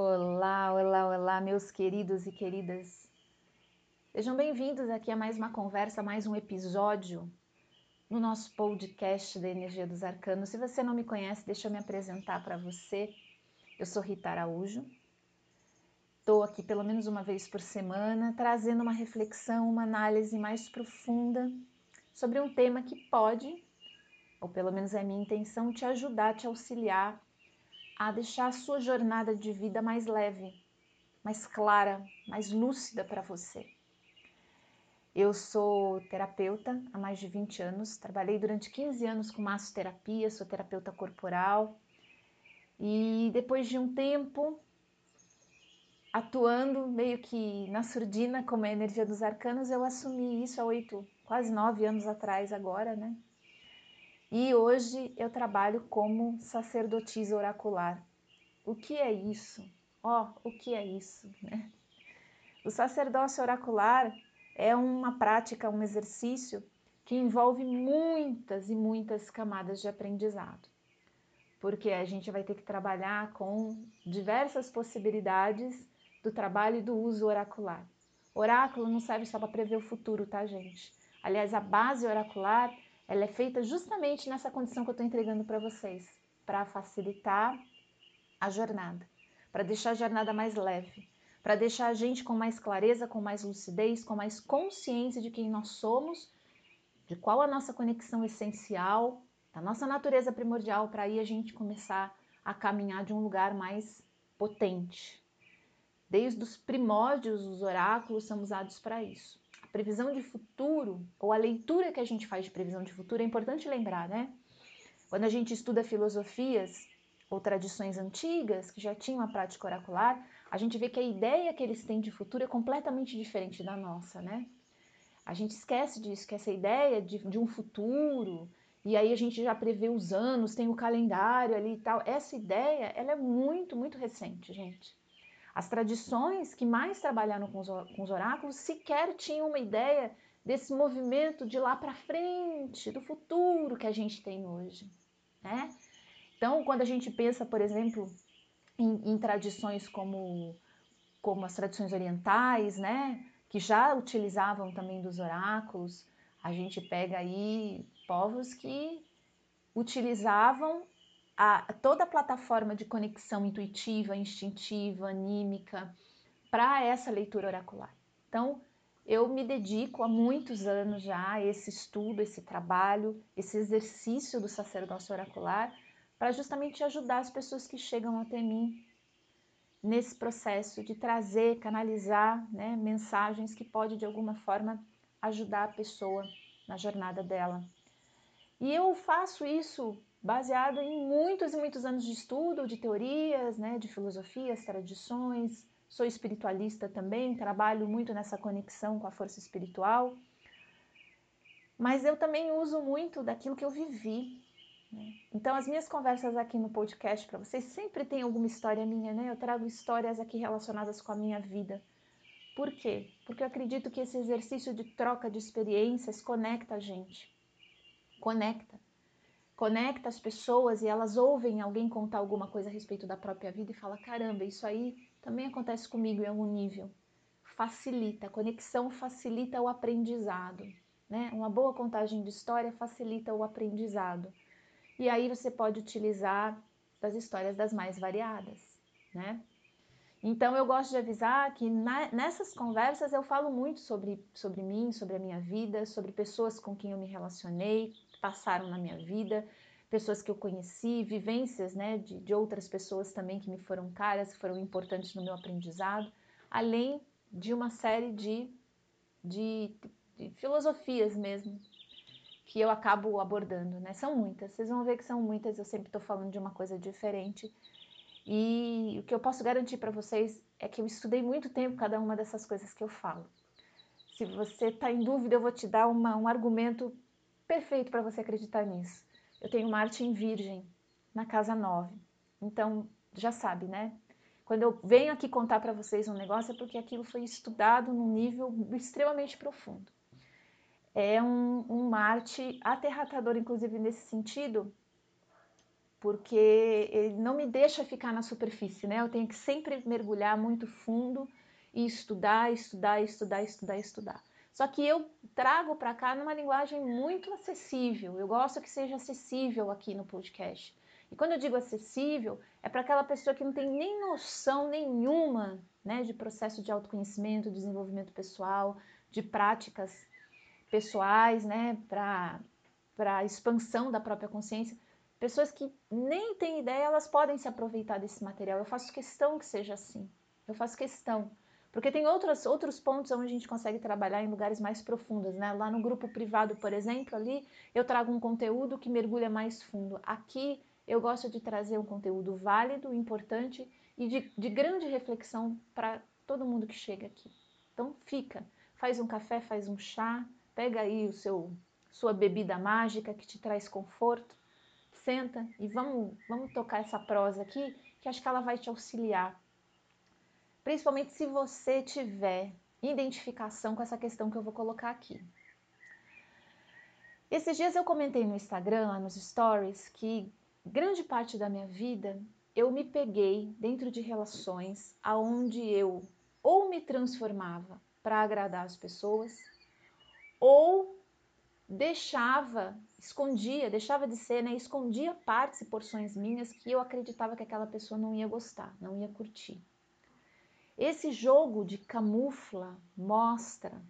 Olá, olá, olá, meus queridos e queridas. Sejam bem-vindos aqui a mais uma conversa, mais um episódio no nosso podcast da Energia dos Arcanos. Se você não me conhece, deixa eu me apresentar para você. Eu sou Rita Araújo. Estou aqui pelo menos uma vez por semana trazendo uma reflexão, uma análise mais profunda sobre um tema que pode, ou pelo menos é minha intenção, te ajudar, te auxiliar a deixar a sua jornada de vida mais leve, mais clara, mais lúcida para você. Eu sou terapeuta há mais de 20 anos, trabalhei durante 15 anos com massoterapia, sou terapeuta corporal. E depois de um tempo atuando meio que na surdina como a energia dos arcanos, eu assumi isso há oito, quase nove anos atrás agora, né? E hoje eu trabalho como sacerdotisa oracular. O que é isso? Ó, oh, o que é isso, né? O sacerdócio oracular é uma prática, um exercício que envolve muitas e muitas camadas de aprendizado. Porque a gente vai ter que trabalhar com diversas possibilidades do trabalho e do uso oracular. Oráculo não serve só para prever o futuro, tá, gente? Aliás, a base oracular ela é feita justamente nessa condição que eu estou entregando para vocês, para facilitar a jornada, para deixar a jornada mais leve, para deixar a gente com mais clareza, com mais lucidez, com mais consciência de quem nós somos, de qual a nossa conexão essencial, da nossa natureza primordial, para aí a gente começar a caminhar de um lugar mais potente. Desde os primórdios, os oráculos são usados para isso previsão de futuro, ou a leitura que a gente faz de previsão de futuro, é importante lembrar, né? Quando a gente estuda filosofias ou tradições antigas que já tinham a prática oracular, a gente vê que a ideia que eles têm de futuro é completamente diferente da nossa, né? A gente esquece disso, que essa ideia de, de um futuro, e aí a gente já prevê os anos, tem o calendário ali e tal. Essa ideia, ela é muito, muito recente, gente. As tradições que mais trabalharam com os, com os oráculos sequer tinham uma ideia desse movimento de lá para frente, do futuro que a gente tem hoje. Né? Então, quando a gente pensa, por exemplo, em, em tradições como, como as tradições orientais, né, que já utilizavam também dos oráculos, a gente pega aí povos que utilizavam a, toda a plataforma de conexão intuitiva, instintiva, anímica para essa leitura oracular. Então, eu me dedico há muitos anos já a esse estudo, esse trabalho, esse exercício do sacerdócio oracular, para justamente ajudar as pessoas que chegam até mim nesse processo de trazer, canalizar né, mensagens que pode de alguma forma ajudar a pessoa na jornada dela. E eu faço isso baseado em muitos e muitos anos de estudo, de teorias, né, de filosofias, tradições. Sou espiritualista também, trabalho muito nessa conexão com a força espiritual. Mas eu também uso muito daquilo que eu vivi. Né? Então, as minhas conversas aqui no podcast para vocês sempre tem alguma história minha, né? Eu trago histórias aqui relacionadas com a minha vida. Por quê? Porque eu acredito que esse exercício de troca de experiências conecta a gente. Conecta conecta as pessoas e elas ouvem alguém contar alguma coisa a respeito da própria vida e fala caramba, isso aí também acontece comigo em algum nível. Facilita, a conexão facilita o aprendizado, né? Uma boa contagem de história facilita o aprendizado. E aí você pode utilizar das histórias das mais variadas, né? Então eu gosto de avisar que na, nessas conversas eu falo muito sobre, sobre mim, sobre a minha vida, sobre pessoas com quem eu me relacionei, passaram na minha vida, pessoas que eu conheci, vivências né, de, de outras pessoas também que me foram caras, que foram importantes no meu aprendizado, além de uma série de, de, de filosofias mesmo que eu acabo abordando, né? São muitas, vocês vão ver que são muitas, eu sempre estou falando de uma coisa diferente. E o que eu posso garantir para vocês é que eu estudei muito tempo cada uma dessas coisas que eu falo. Se você está em dúvida, eu vou te dar uma, um argumento perfeito para você acreditar nisso. Eu tenho Marte em Virgem, na casa 9. Então, já sabe, né? Quando eu venho aqui contar para vocês um negócio é porque aquilo foi estudado num nível extremamente profundo. É um, um Marte aterratador, inclusive nesse sentido, porque ele não me deixa ficar na superfície, né? Eu tenho que sempre mergulhar muito fundo e estudar, estudar, estudar, estudar, estudar. Só que eu trago para cá numa linguagem muito acessível. Eu gosto que seja acessível aqui no podcast. E quando eu digo acessível, é para aquela pessoa que não tem nem noção nenhuma né, de processo de autoconhecimento, desenvolvimento pessoal, de práticas pessoais, né, para expansão da própria consciência. Pessoas que nem têm ideia, elas podem se aproveitar desse material. Eu faço questão que seja assim. Eu faço questão. Porque tem outros, outros pontos onde a gente consegue trabalhar em lugares mais profundos, né? Lá no grupo privado, por exemplo, ali eu trago um conteúdo que mergulha mais fundo. Aqui eu gosto de trazer um conteúdo válido, importante e de, de grande reflexão para todo mundo que chega aqui. Então fica, faz um café, faz um chá, pega aí o seu sua bebida mágica que te traz conforto, senta e vamos, vamos tocar essa prosa aqui, que acho que ela vai te auxiliar principalmente se você tiver identificação com essa questão que eu vou colocar aqui. Esses dias eu comentei no Instagram, lá nos stories, que grande parte da minha vida eu me peguei dentro de relações aonde eu ou me transformava para agradar as pessoas ou deixava, escondia, deixava de ser, né, escondia partes e porções minhas que eu acreditava que aquela pessoa não ia gostar, não ia curtir. Esse jogo de camufla, mostra,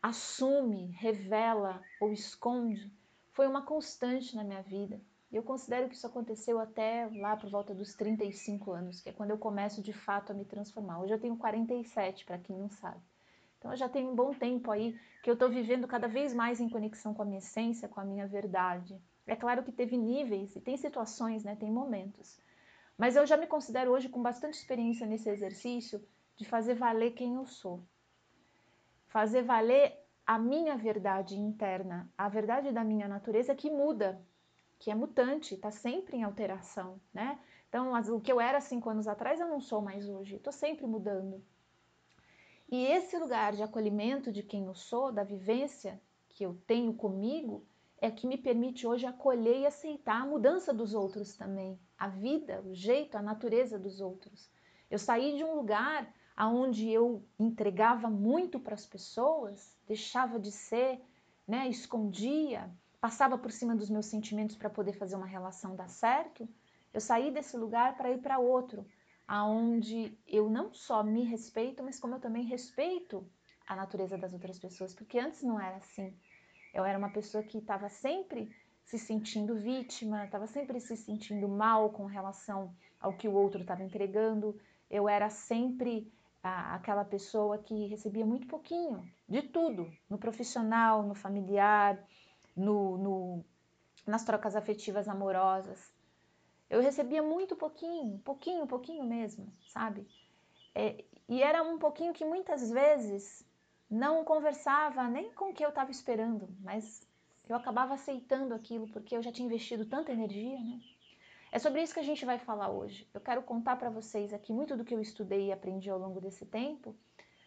assume, revela ou esconde foi uma constante na minha vida. Eu considero que isso aconteceu até lá por volta dos 35 anos, que é quando eu começo de fato a me transformar. Hoje eu tenho 47, para quem não sabe. Então eu já tenho um bom tempo aí que eu estou vivendo cada vez mais em conexão com a minha essência, com a minha verdade. É claro que teve níveis e tem situações, né, tem momentos. Mas eu já me considero hoje com bastante experiência nesse exercício de fazer valer quem eu sou. Fazer valer a minha verdade interna, a verdade da minha natureza que muda, que é mutante, está sempre em alteração, né? Então, o que eu era cinco anos atrás, eu não sou mais hoje, estou sempre mudando. E esse lugar de acolhimento de quem eu sou, da vivência que eu tenho comigo, é que me permite hoje acolher e aceitar a mudança dos outros também, a vida, o jeito, a natureza dos outros. Eu saí de um lugar aonde eu entregava muito para as pessoas, deixava de ser, né, escondia, passava por cima dos meus sentimentos para poder fazer uma relação dar certo, eu saí desse lugar para ir para outro, aonde eu não só me respeito, mas como eu também respeito a natureza das outras pessoas, porque antes não era assim. Eu era uma pessoa que estava sempre se sentindo vítima, estava sempre se sentindo mal com relação ao que o outro estava entregando. Eu era sempre aquela pessoa que recebia muito pouquinho de tudo, no profissional, no familiar, no, no, nas trocas afetivas amorosas. Eu recebia muito pouquinho, pouquinho, pouquinho mesmo, sabe? É, e era um pouquinho que muitas vezes não conversava nem com o que eu estava esperando, mas eu acabava aceitando aquilo porque eu já tinha investido tanta energia, né? É sobre isso que a gente vai falar hoje. Eu quero contar para vocês aqui muito do que eu estudei e aprendi ao longo desse tempo,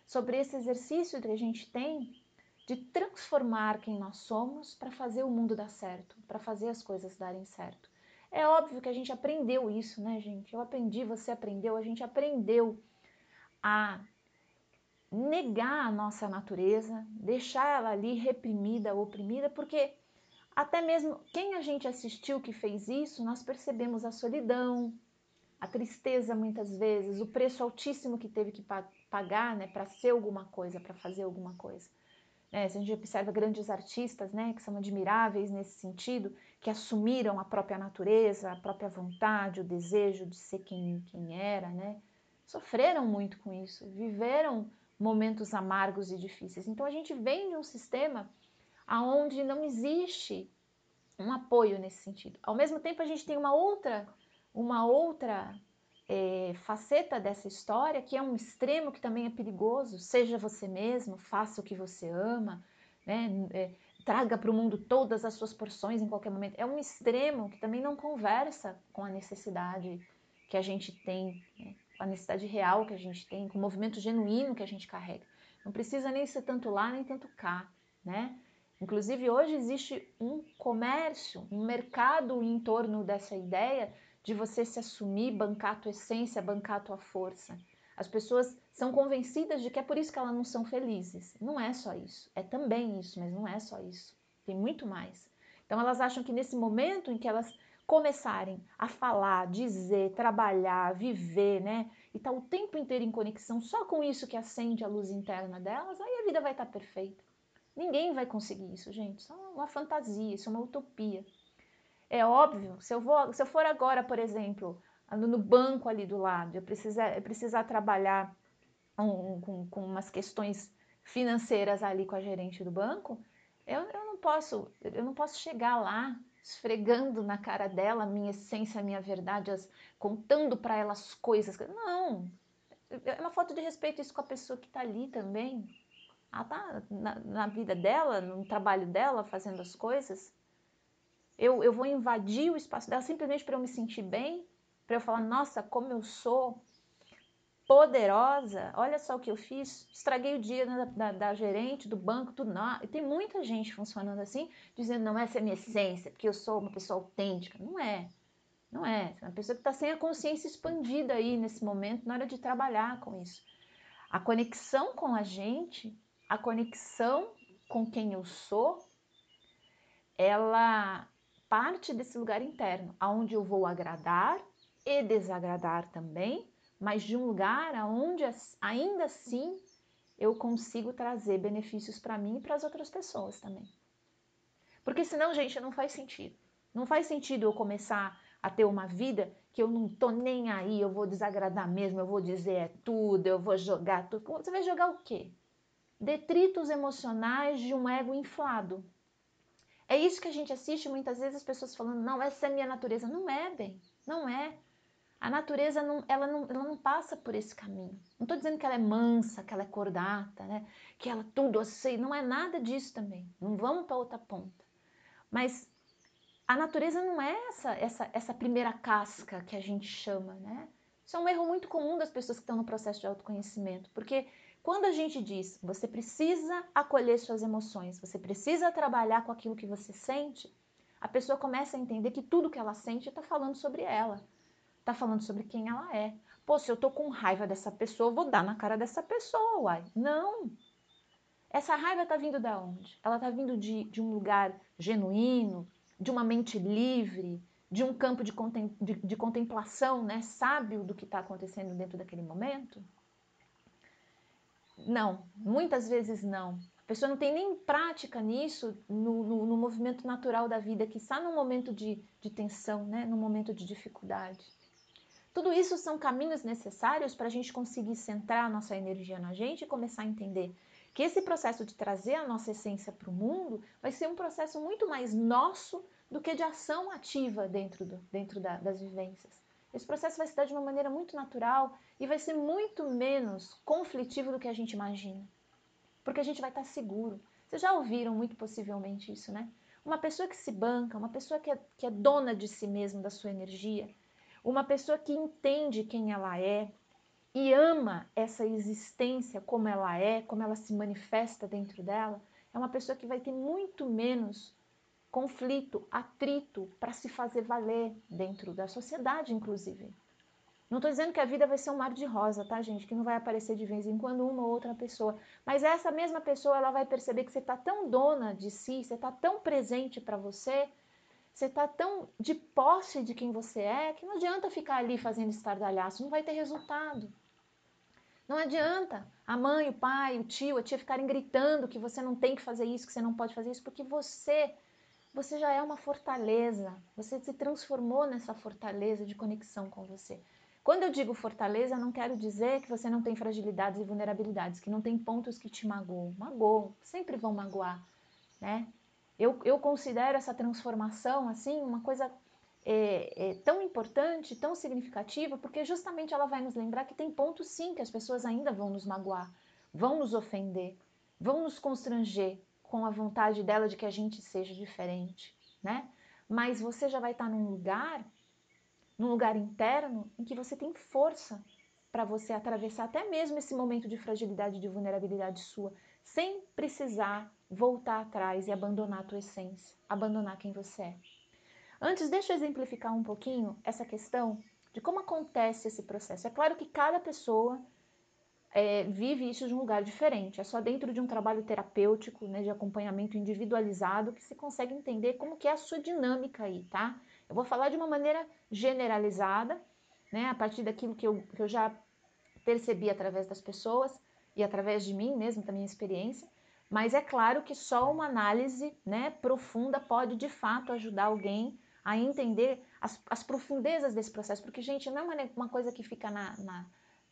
sobre esse exercício que a gente tem de transformar quem nós somos para fazer o mundo dar certo, para fazer as coisas darem certo. É óbvio que a gente aprendeu isso, né, gente? Eu aprendi, você aprendeu, a gente aprendeu a negar a nossa natureza, deixar ela ali reprimida, oprimida, porque até mesmo quem a gente assistiu que fez isso, nós percebemos a solidão, a tristeza muitas vezes, o preço altíssimo que teve que pagar né, para ser alguma coisa, para fazer alguma coisa. Né, a gente observa grandes artistas né, que são admiráveis nesse sentido, que assumiram a própria natureza, a própria vontade, o desejo de ser quem, quem era, né, sofreram muito com isso, viveram momentos amargos e difíceis. Então a gente vem de um sistema aonde não existe um apoio nesse sentido. Ao mesmo tempo a gente tem uma outra, uma outra é, faceta dessa história que é um extremo que também é perigoso. Seja você mesmo, faça o que você ama, né? É, traga para o mundo todas as suas porções em qualquer momento. É um extremo que também não conversa com a necessidade que a gente tem né? A necessidade real que a gente tem, com o movimento genuíno que a gente carrega. Não precisa nem ser tanto lá nem tanto cá, né? Inclusive, hoje existe um comércio, um mercado em torno dessa ideia de você se assumir, bancar a tua essência, bancar a tua força. As pessoas são convencidas de que é por isso que elas não são felizes. Não é só isso. É também isso, mas não é só isso. Tem muito mais. Então elas acham que nesse momento em que elas começarem a falar, dizer, trabalhar, viver, né? E tá o tempo inteiro em conexão só com isso que acende a luz interna delas, aí a vida vai estar tá perfeita. Ninguém vai conseguir isso, gente. Isso é uma fantasia, isso é uma utopia. É óbvio, se eu, vou, se eu for agora, por exemplo, no banco ali do lado, eu precisar, eu precisar trabalhar um, com, com umas questões financeiras ali com a gerente do banco, eu, eu não posso, eu não posso chegar lá esfregando na cara dela a minha essência, a minha verdade, as, contando para ela as coisas. Não, é uma falta de respeito isso com a pessoa que está ali também. Ela está na, na, vida dela, no trabalho dela, fazendo as coisas. Eu, eu vou invadir o espaço dela simplesmente para eu me sentir bem, para eu falar, nossa, como eu sou poderosa, olha só o que eu fiz, estraguei o dia da, da, da gerente, do banco. Não. E tem muita gente funcionando assim, dizendo, não, essa é minha essência, porque eu sou uma pessoa autêntica. Não é. Não é. É uma pessoa que está sem a consciência expandida aí nesse momento, na hora de trabalhar com isso. A conexão com a gente, a conexão com quem eu sou, ela parte desse lugar interno, aonde eu vou agradar e desagradar também, mas de um lugar aonde ainda assim eu consigo trazer benefícios para mim e para as outras pessoas também. Porque senão, gente, não faz sentido. Não faz sentido eu começar a ter uma vida que eu não tô nem aí, eu vou desagradar mesmo, eu vou dizer é tudo, eu vou jogar tudo. Você vai jogar o quê? Detritos emocionais de um ego inflado. É isso que a gente assiste muitas vezes as pessoas falando, não, essa é minha natureza. Não é, bem, não é. A natureza não, ela, não, ela não passa por esse caminho. Não estou dizendo que ela é mansa, que ela é cordata, né? que ela tudo assim. Não é nada disso também. Não vamos para outra ponta. Mas a natureza não é essa, essa, essa primeira casca que a gente chama. Né? Isso é um erro muito comum das pessoas que estão no processo de autoconhecimento. Porque quando a gente diz você precisa acolher suas emoções, você precisa trabalhar com aquilo que você sente, a pessoa começa a entender que tudo que ela sente está falando sobre ela, está falando sobre quem ela é. Pô, se eu tô com raiva dessa pessoa, eu vou dar na cara dessa pessoa, uai. Não! Essa raiva está vindo da onde? Ela está vindo de, de um lugar genuíno, de uma mente livre, de um campo de, contem de, de contemplação, né, sábio do que está acontecendo dentro daquele momento? Não, muitas vezes não. A pessoa não tem nem prática nisso no, no, no movimento natural da vida, que está num momento de, de tensão, né? num momento de dificuldade. Tudo isso são caminhos necessários para a gente conseguir centrar a nossa energia na gente e começar a entender que esse processo de trazer a nossa essência para o mundo vai ser um processo muito mais nosso do que de ação ativa dentro, do, dentro da, das vivências. Esse processo vai se dar de uma maneira muito natural e vai ser muito menos conflitivo do que a gente imagina. Porque a gente vai estar seguro. Vocês já ouviram muito possivelmente isso, né? Uma pessoa que se banca, uma pessoa que é, que é dona de si mesma, da sua energia, uma pessoa que entende quem ela é e ama essa existência como ela é, como ela se manifesta dentro dela, é uma pessoa que vai ter muito menos conflito, atrito para se fazer valer dentro da sociedade, inclusive. Não estou dizendo que a vida vai ser um mar de rosa, tá, gente? Que não vai aparecer de vez em quando uma ou outra pessoa. Mas essa mesma pessoa, ela vai perceber que você está tão dona de si, você está tão presente para você, você está tão de posse de quem você é, que não adianta ficar ali fazendo estardalhaço, não vai ter resultado. Não adianta a mãe, o pai, o tio, a tia ficarem gritando que você não tem que fazer isso, que você não pode fazer isso, porque você você já é uma fortaleza, você se transformou nessa fortaleza de conexão com você. Quando eu digo fortaleza, não quero dizer que você não tem fragilidades e vulnerabilidades, que não tem pontos que te magoam. Magoam, sempre vão magoar, né? Eu, eu considero essa transformação, assim, uma coisa é, é, tão importante, tão significativa, porque justamente ela vai nos lembrar que tem pontos, sim, que as pessoas ainda vão nos magoar, vão nos ofender, vão nos constranger, com a vontade dela de que a gente seja diferente, né? Mas você já vai estar num lugar, num lugar interno em que você tem força para você atravessar até mesmo esse momento de fragilidade, de vulnerabilidade sua, sem precisar voltar atrás e abandonar a tua essência, abandonar quem você é. Antes, deixa eu exemplificar um pouquinho essa questão de como acontece esse processo. É claro que cada pessoa é, vive isso de um lugar diferente. É só dentro de um trabalho terapêutico, né, de acompanhamento individualizado, que se consegue entender como que é a sua dinâmica aí, tá? Eu vou falar de uma maneira generalizada, né, a partir daquilo que eu, que eu já percebi através das pessoas e através de mim mesmo, da minha experiência. Mas é claro que só uma análise né, profunda pode de fato ajudar alguém a entender as, as profundezas desse processo, porque, gente, não é uma, uma coisa que fica na, na,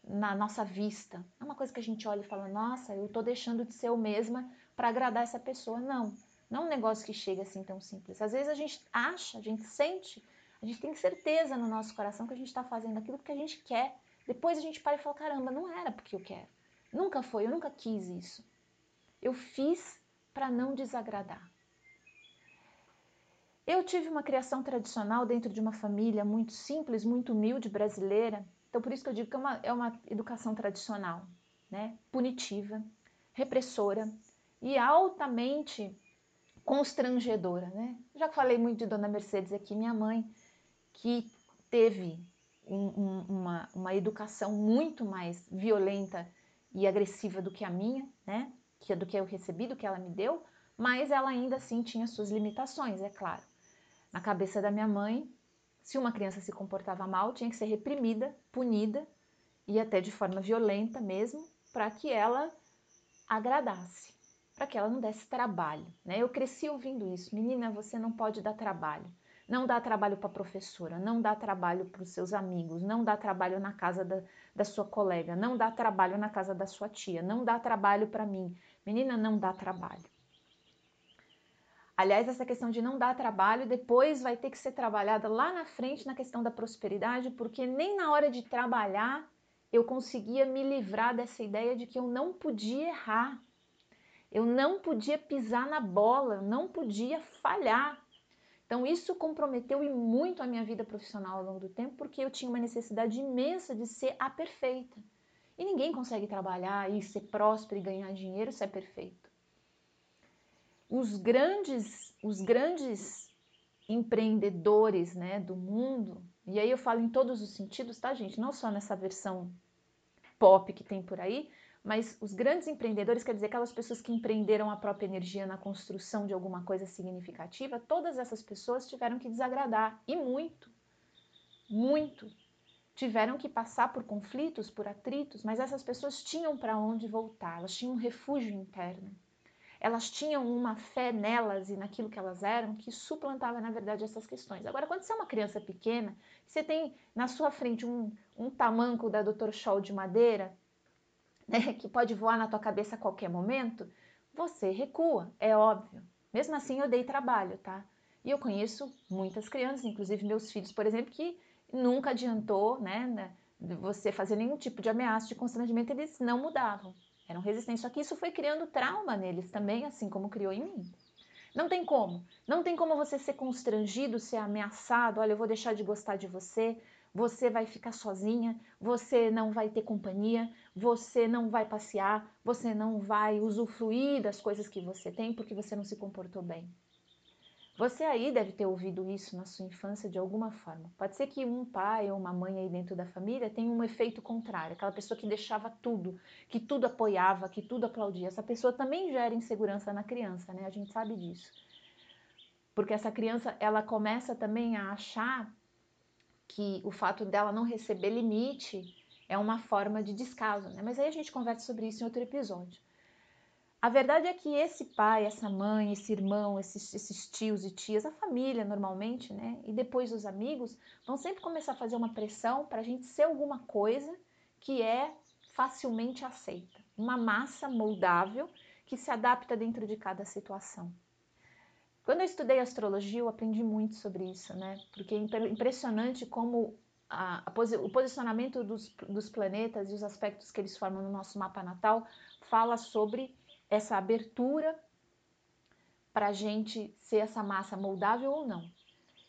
na, nossa vista, não é uma coisa que a gente olha e fala, nossa, eu estou deixando de ser eu mesma para agradar essa pessoa. Não, não é um negócio que chega assim tão simples. Às vezes a gente acha, a gente sente, a gente tem certeza no nosso coração que a gente está fazendo aquilo porque a gente quer. Depois a gente para e fala, caramba, não era porque eu quero. Nunca foi, eu nunca quis isso. Eu fiz para não desagradar. Eu tive uma criação tradicional dentro de uma família muito simples, muito humilde brasileira. Então, por isso que eu digo que é uma, é uma educação tradicional, né? punitiva, repressora e altamente constrangedora. Né? Já falei muito de Dona Mercedes aqui, minha mãe, que teve um, um, uma, uma educação muito mais violenta e agressiva do que a minha, né? que do que eu recebi, do que ela me deu, mas ela ainda assim tinha suas limitações, é claro. Na cabeça da minha mãe, se uma criança se comportava mal, tinha que ser reprimida, punida e até de forma violenta mesmo, para que ela agradasse, para que ela não desse trabalho. Né? Eu cresci ouvindo isso: menina, você não pode dar trabalho. Não dá trabalho para a professora, não dá trabalho para os seus amigos, não dá trabalho na casa da, da sua colega, não dá trabalho na casa da sua tia, não dá trabalho para mim. Menina, não dá trabalho. Aliás, essa questão de não dar trabalho depois vai ter que ser trabalhada lá na frente na questão da prosperidade, porque nem na hora de trabalhar eu conseguia me livrar dessa ideia de que eu não podia errar, eu não podia pisar na bola, eu não podia falhar. Então, isso comprometeu e muito a minha vida profissional ao longo do tempo, porque eu tinha uma necessidade imensa de ser a perfeita. E ninguém consegue trabalhar e ser próspero e ganhar dinheiro se é perfeito. Os grandes, os grandes empreendedores né, do mundo, e aí eu falo em todos os sentidos, tá, gente? Não só nessa versão pop que tem por aí, mas os grandes empreendedores, quer dizer, aquelas pessoas que empreenderam a própria energia na construção de alguma coisa significativa, todas essas pessoas tiveram que desagradar, e muito, muito. Tiveram que passar por conflitos, por atritos, mas essas pessoas tinham para onde voltar, elas tinham um refúgio interno. Elas tinham uma fé nelas e naquilo que elas eram que suplantava, na verdade, essas questões. Agora, quando você é uma criança pequena, você tem na sua frente um, um tamanco da Dr. Scholl de madeira, né, que pode voar na tua cabeça a qualquer momento, você recua, é óbvio. Mesmo assim, eu dei trabalho, tá? E eu conheço muitas crianças, inclusive meus filhos, por exemplo, que nunca adiantou, né, né você fazer nenhum tipo de ameaça, de constrangimento, eles não mudavam, eram resistentes. Só que isso foi criando trauma neles também, assim como criou em mim. Não tem como. Não tem como você ser constrangido, ser ameaçado. Olha, eu vou deixar de gostar de você você vai ficar sozinha, você não vai ter companhia, você não vai passear, você não vai usufruir das coisas que você tem porque você não se comportou bem. Você aí deve ter ouvido isso na sua infância de alguma forma. Pode ser que um pai ou uma mãe aí dentro da família tenha um efeito contrário, aquela pessoa que deixava tudo, que tudo apoiava, que tudo aplaudia. Essa pessoa também gera insegurança na criança, né? A gente sabe disso. Porque essa criança, ela começa também a achar que o fato dela não receber limite é uma forma de descaso, né? Mas aí a gente conversa sobre isso em outro episódio. A verdade é que esse pai, essa mãe, esse irmão, esses, esses, tios e tias, a família normalmente, né? E depois os amigos, vão sempre começar a fazer uma pressão para a gente ser alguma coisa que é facilmente aceita. Uma massa moldável que se adapta dentro de cada situação. Quando eu estudei astrologia, eu aprendi muito sobre isso, né? Porque é impressionante como a, a posi o posicionamento dos, dos planetas e os aspectos que eles formam no nosso mapa natal fala sobre essa abertura para a gente ser essa massa moldável ou não.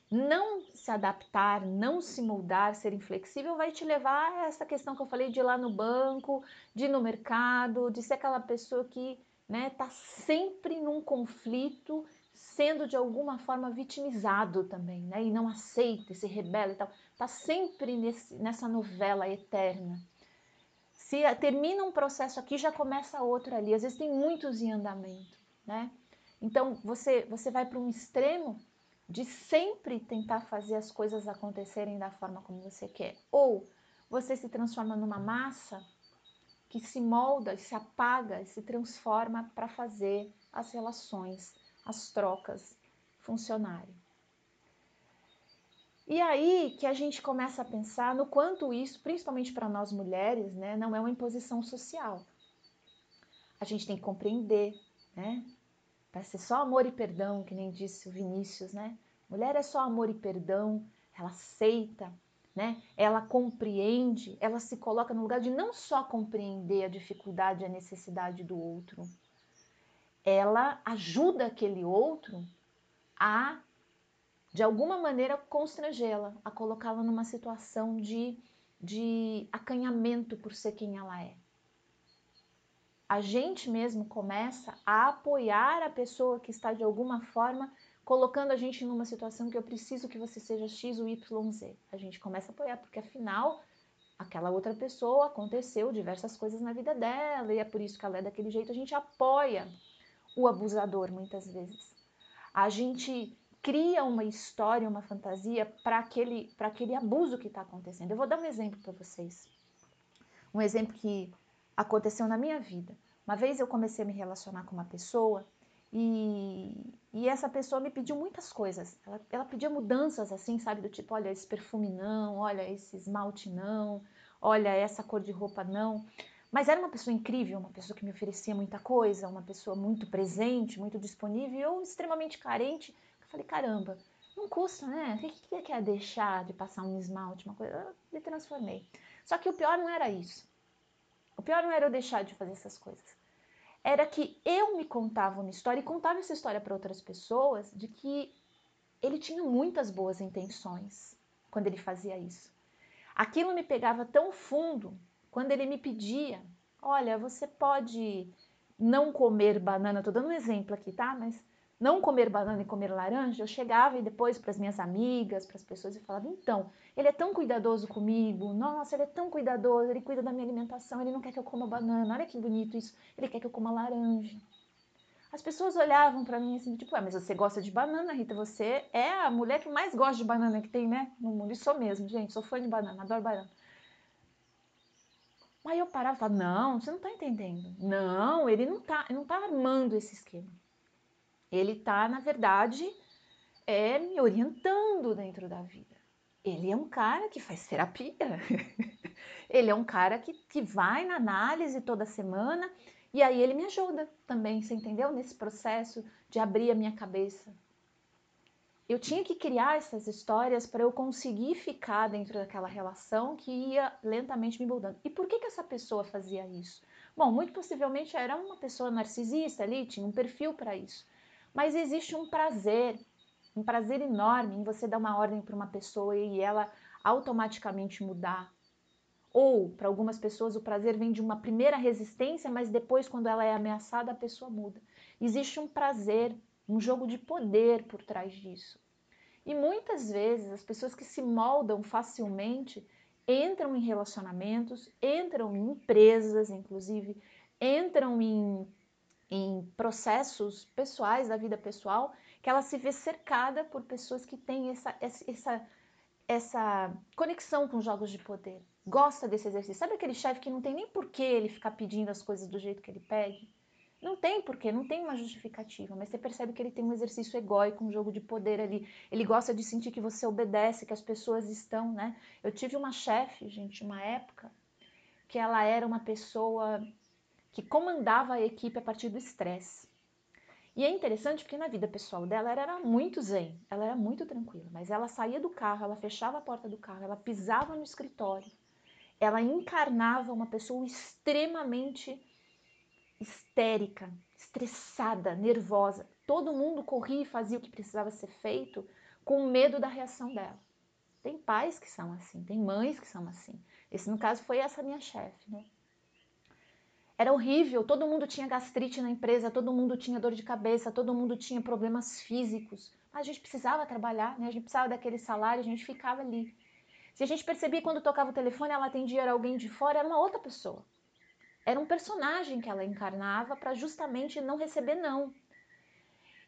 não se adaptar, não se moldar, ser inflexível, vai te levar a essa questão que eu falei de ir lá no banco, de ir no mercado, de ser aquela pessoa que né, tá sempre num conflito, sendo de alguma forma vitimizado também, né, e não aceita, se rebela e tal. Está sempre nesse, nessa novela eterna. Se termina um processo aqui, já começa outro ali. Às vezes tem muitos em andamento, né? Então você, você vai para um extremo de sempre tentar fazer as coisas acontecerem da forma como você quer. Ou você se transforma numa massa que se molda, se apaga, se transforma para fazer as relações, as trocas funcionarem. E aí que a gente começa a pensar no quanto isso, principalmente para nós mulheres, né, não é uma imposição social. A gente tem que compreender, né? Para ser só amor e perdão, que nem disse o Vinícius, né? Mulher é só amor e perdão, ela aceita, né? Ela compreende, ela se coloca no lugar de não só compreender a dificuldade a necessidade do outro, ela ajuda aquele outro a de alguma maneira constrangê-la, a colocá-la numa situação de, de acanhamento por ser quem ela é a gente mesmo começa a apoiar a pessoa que está de alguma forma colocando a gente numa situação que eu preciso que você seja X ou Y, Z. A gente começa a apoiar, porque afinal aquela outra pessoa aconteceu diversas coisas na vida dela e é por isso que ela é daquele jeito. A gente apoia o abusador muitas vezes. A gente cria uma história, uma fantasia para aquele, aquele abuso que está acontecendo. Eu vou dar um exemplo para vocês. Um exemplo que aconteceu na minha vida. Uma vez eu comecei a me relacionar com uma pessoa e, e essa pessoa me pediu muitas coisas. Ela, ela pedia mudanças assim, sabe? Do tipo, olha, esse perfume não, olha, esse esmalte não, olha, essa cor de roupa não. Mas era uma pessoa incrível, uma pessoa que me oferecia muita coisa, uma pessoa muito presente, muito disponível, eu extremamente carente. Eu falei, caramba, não custa, né? O que, que quer deixar de passar um esmalte, uma coisa? Eu me transformei. Só que o pior não era isso. O pior não era eu deixar de fazer essas coisas. Era que eu me contava uma história e contava essa história para outras pessoas de que ele tinha muitas boas intenções quando ele fazia isso. Aquilo me pegava tão fundo quando ele me pedia: olha, você pode não comer banana, estou dando um exemplo aqui, tá? Mas não comer banana e comer laranja, eu chegava e depois para as minhas amigas, para as pessoas e falava: então, ele é tão cuidadoso comigo, nossa, ele é tão cuidadoso, ele cuida da minha alimentação, ele não quer que eu coma banana, olha que bonito isso, ele quer que eu coma laranja. As pessoas olhavam para mim assim, tipo, ah, mas você gosta de banana, Rita, você é a mulher que mais gosta de banana que tem, né, no mundo. E sou mesmo, gente, sou fã de banana, adoro banana. Aí eu parava e falava, não, você não está entendendo. Não, ele não está não tá armando esse esquema. Ele está, na verdade, é me orientando dentro da vida. Ele é um cara que faz terapia. ele é um cara que, que vai na análise toda semana e aí ele me ajuda também, você entendeu? Nesse processo de abrir a minha cabeça. Eu tinha que criar essas histórias para eu conseguir ficar dentro daquela relação que ia lentamente me moldando. E por que, que essa pessoa fazia isso? Bom, muito possivelmente era uma pessoa narcisista ali, tinha um perfil para isso. Mas existe um prazer um prazer enorme em você dar uma ordem para uma pessoa e ela automaticamente mudar. Ou, para algumas pessoas, o prazer vem de uma primeira resistência, mas depois, quando ela é ameaçada, a pessoa muda. Existe um prazer, um jogo de poder por trás disso. E muitas vezes as pessoas que se moldam facilmente entram em relacionamentos, entram em empresas, inclusive, entram em, em processos pessoais da vida pessoal que ela se vê cercada por pessoas que têm essa, essa, essa conexão com jogos de poder. Gosta desse exercício. Sabe aquele chefe que não tem nem porquê ele ficar pedindo as coisas do jeito que ele pede? Não tem porquê, não tem uma justificativa, mas você percebe que ele tem um exercício egóico, um jogo de poder ali. Ele gosta de sentir que você obedece, que as pessoas estão, né? Eu tive uma chefe, gente, uma época, que ela era uma pessoa que comandava a equipe a partir do estresse. E é interessante porque na vida pessoal dela ela era muito zen, ela era muito tranquila, mas ela saía do carro, ela fechava a porta do carro, ela pisava no escritório, ela encarnava uma pessoa extremamente histérica, estressada, nervosa. Todo mundo corria e fazia o que precisava ser feito com medo da reação dela. Tem pais que são assim, tem mães que são assim. Esse, no caso, foi essa minha chefe, né? Era horrível, todo mundo tinha gastrite na empresa, todo mundo tinha dor de cabeça, todo mundo tinha problemas físicos. Mas a gente precisava trabalhar, né? A gente precisava daquele salário, a gente ficava ali. Se a gente percebia quando tocava o telefone, ela atendia era alguém de fora, era uma outra pessoa. Era um personagem que ela encarnava para justamente não receber não.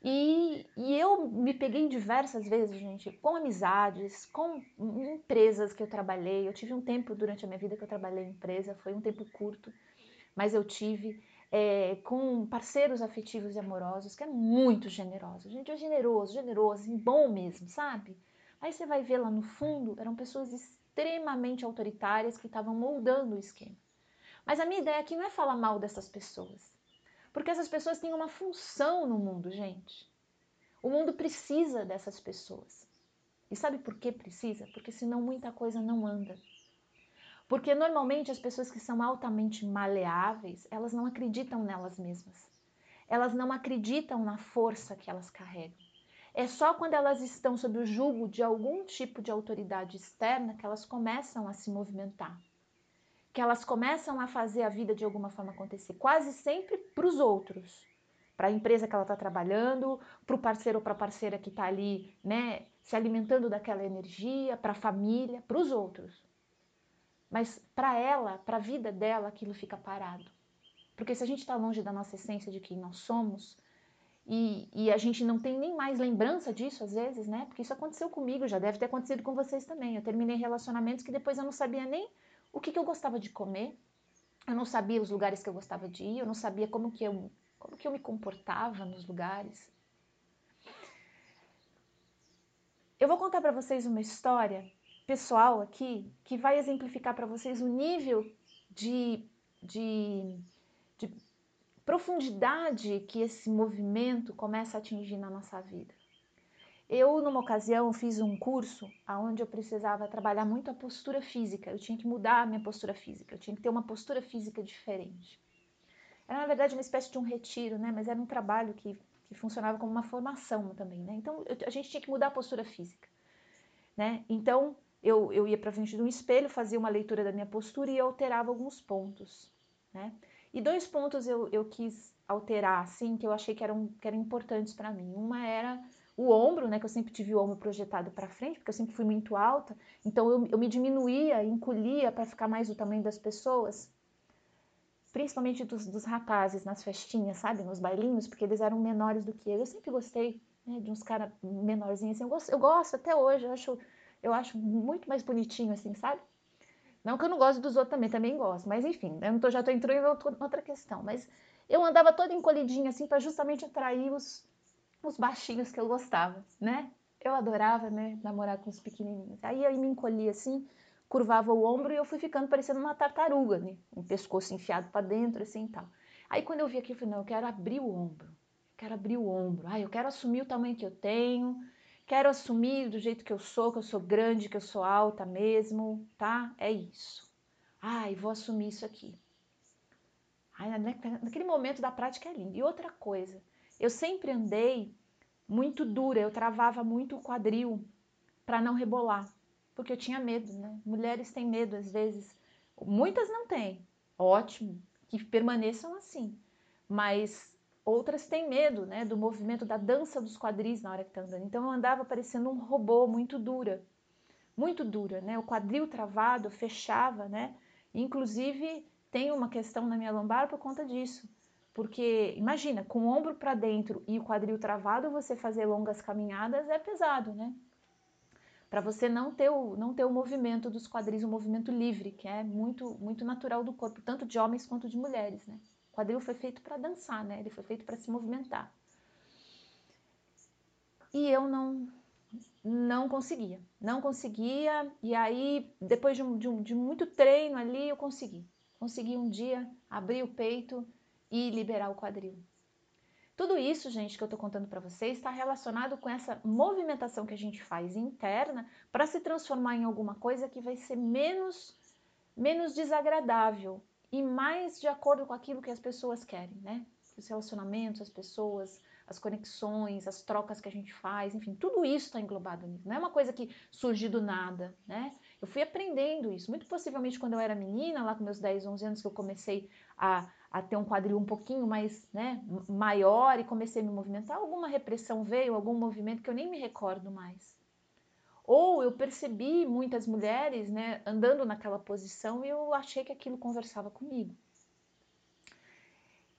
E, e, eu me peguei diversas vezes, gente, com amizades, com empresas que eu trabalhei. Eu tive um tempo durante a minha vida que eu trabalhei em empresa, foi um tempo curto, mas eu tive é, com parceiros afetivos e amorosos, que é muito generoso. Gente, é generoso, generoso, bom mesmo, sabe? Aí você vai ver lá no fundo, eram pessoas extremamente autoritárias que estavam moldando o esquema. Mas a minha ideia aqui não é falar mal dessas pessoas. Porque essas pessoas têm uma função no mundo, gente. O mundo precisa dessas pessoas. E sabe por que precisa? Porque senão muita coisa não anda. Porque normalmente as pessoas que são altamente maleáveis, elas não acreditam nelas mesmas. Elas não acreditam na força que elas carregam. É só quando elas estão sob o jugo de algum tipo de autoridade externa que elas começam a se movimentar que elas começam a fazer a vida de alguma forma acontecer, quase sempre para os outros, para a empresa que ela está trabalhando, para o parceiro ou para a parceira que está ali, né, se alimentando daquela energia, para a família, para os outros. Mas para ela, para a vida dela, aquilo fica parado. Porque se a gente está longe da nossa essência de quem nós somos, e, e, a gente não tem nem mais lembrança disso às vezes, né? Porque isso aconteceu comigo, já deve ter acontecido com vocês também. Eu terminei relacionamentos que depois eu não sabia nem o que, que eu gostava de comer, eu não sabia os lugares que eu gostava de ir, eu não sabia como que eu, como que eu me comportava nos lugares. Eu vou contar para vocês uma história pessoal aqui que vai exemplificar para vocês o nível de, de, de profundidade que esse movimento começa a atingir na nossa vida. Eu, numa ocasião, fiz um curso onde eu precisava trabalhar muito a postura física. Eu tinha que mudar a minha postura física. Eu tinha que ter uma postura física diferente. Era, na verdade, uma espécie de um retiro, né? Mas era um trabalho que, que funcionava como uma formação também, né? Então, eu, a gente tinha que mudar a postura física, né? Então, eu, eu ia para frente de um espelho, fazia uma leitura da minha postura e alterava alguns pontos, né? E dois pontos eu, eu quis alterar, assim, que eu achei que eram, que eram importantes para mim. Uma era o ombro, né, que eu sempre tive o ombro projetado para frente, porque eu sempre fui muito alta, então eu, eu me diminuía, encolhia para ficar mais do tamanho das pessoas, principalmente dos, dos, rapazes nas festinhas, sabe, nos bailinhos, porque eles eram menores do que eu. Eu sempre gostei né, de uns caras menorzinhos assim, eu gosto, eu gosto até hoje, eu acho, eu acho muito mais bonitinho assim, sabe? Não que eu não gosto dos outros também, também gosto, mas enfim, eu não tô, já estou entrando em outra questão, mas eu andava toda encolhidinha assim para justamente atrair os, os baixinhos que eu gostava, né? Eu adorava, né, namorar com os pequenininhos. Aí eu me encolhia assim, curvava o ombro e eu fui ficando parecendo uma tartaruga, né? Um pescoço enfiado para dentro, assim e tal. Aí quando eu vi aqui, eu falei, não, eu quero abrir o ombro. Quero abrir o ombro. Ah, eu quero assumir o tamanho que eu tenho. Quero assumir do jeito que eu sou, que eu sou grande, que eu sou alta mesmo, tá? É isso. Ai, vou assumir isso aqui. Ai, naquele momento da prática é lindo. E outra coisa, eu sempre andei muito dura, eu travava muito o quadril para não rebolar, porque eu tinha medo, né? Mulheres têm medo às vezes, muitas não têm, ótimo, que permaneçam assim, mas outras têm medo, né, do movimento da dança dos quadris na hora que tá andando. Então eu andava parecendo um robô muito dura, muito dura, né? O quadril travado, fechava, né? Inclusive tem uma questão na minha lombar por conta disso porque imagina, com o ombro para dentro e o quadril travado, você fazer longas caminhadas é pesado, né? Para você não ter, o, não ter o movimento dos quadris, o movimento livre, que é muito, muito natural do corpo, tanto de homens quanto de mulheres, né? O quadril foi feito para dançar, né? Ele foi feito para se movimentar. E eu não não conseguia, não conseguia. E aí, depois de, um, de, um, de muito treino ali, eu consegui. Consegui um dia abrir o peito e liberar o quadril. Tudo isso, gente, que eu estou contando para vocês está relacionado com essa movimentação que a gente faz interna para se transformar em alguma coisa que vai ser menos, menos desagradável e mais de acordo com aquilo que as pessoas querem, né? Os relacionamentos, as pessoas, as conexões, as trocas que a gente faz, enfim, tudo isso está englobado nisso. Não é uma coisa que surgiu do nada, né? Eu fui aprendendo isso. Muito possivelmente quando eu era menina, lá com meus 10, 11 anos, que eu comecei a, a ter um quadril um pouquinho mais né, maior e comecei a me movimentar, alguma repressão veio, algum movimento que eu nem me recordo mais. Ou eu percebi muitas mulheres né, andando naquela posição e eu achei que aquilo conversava comigo.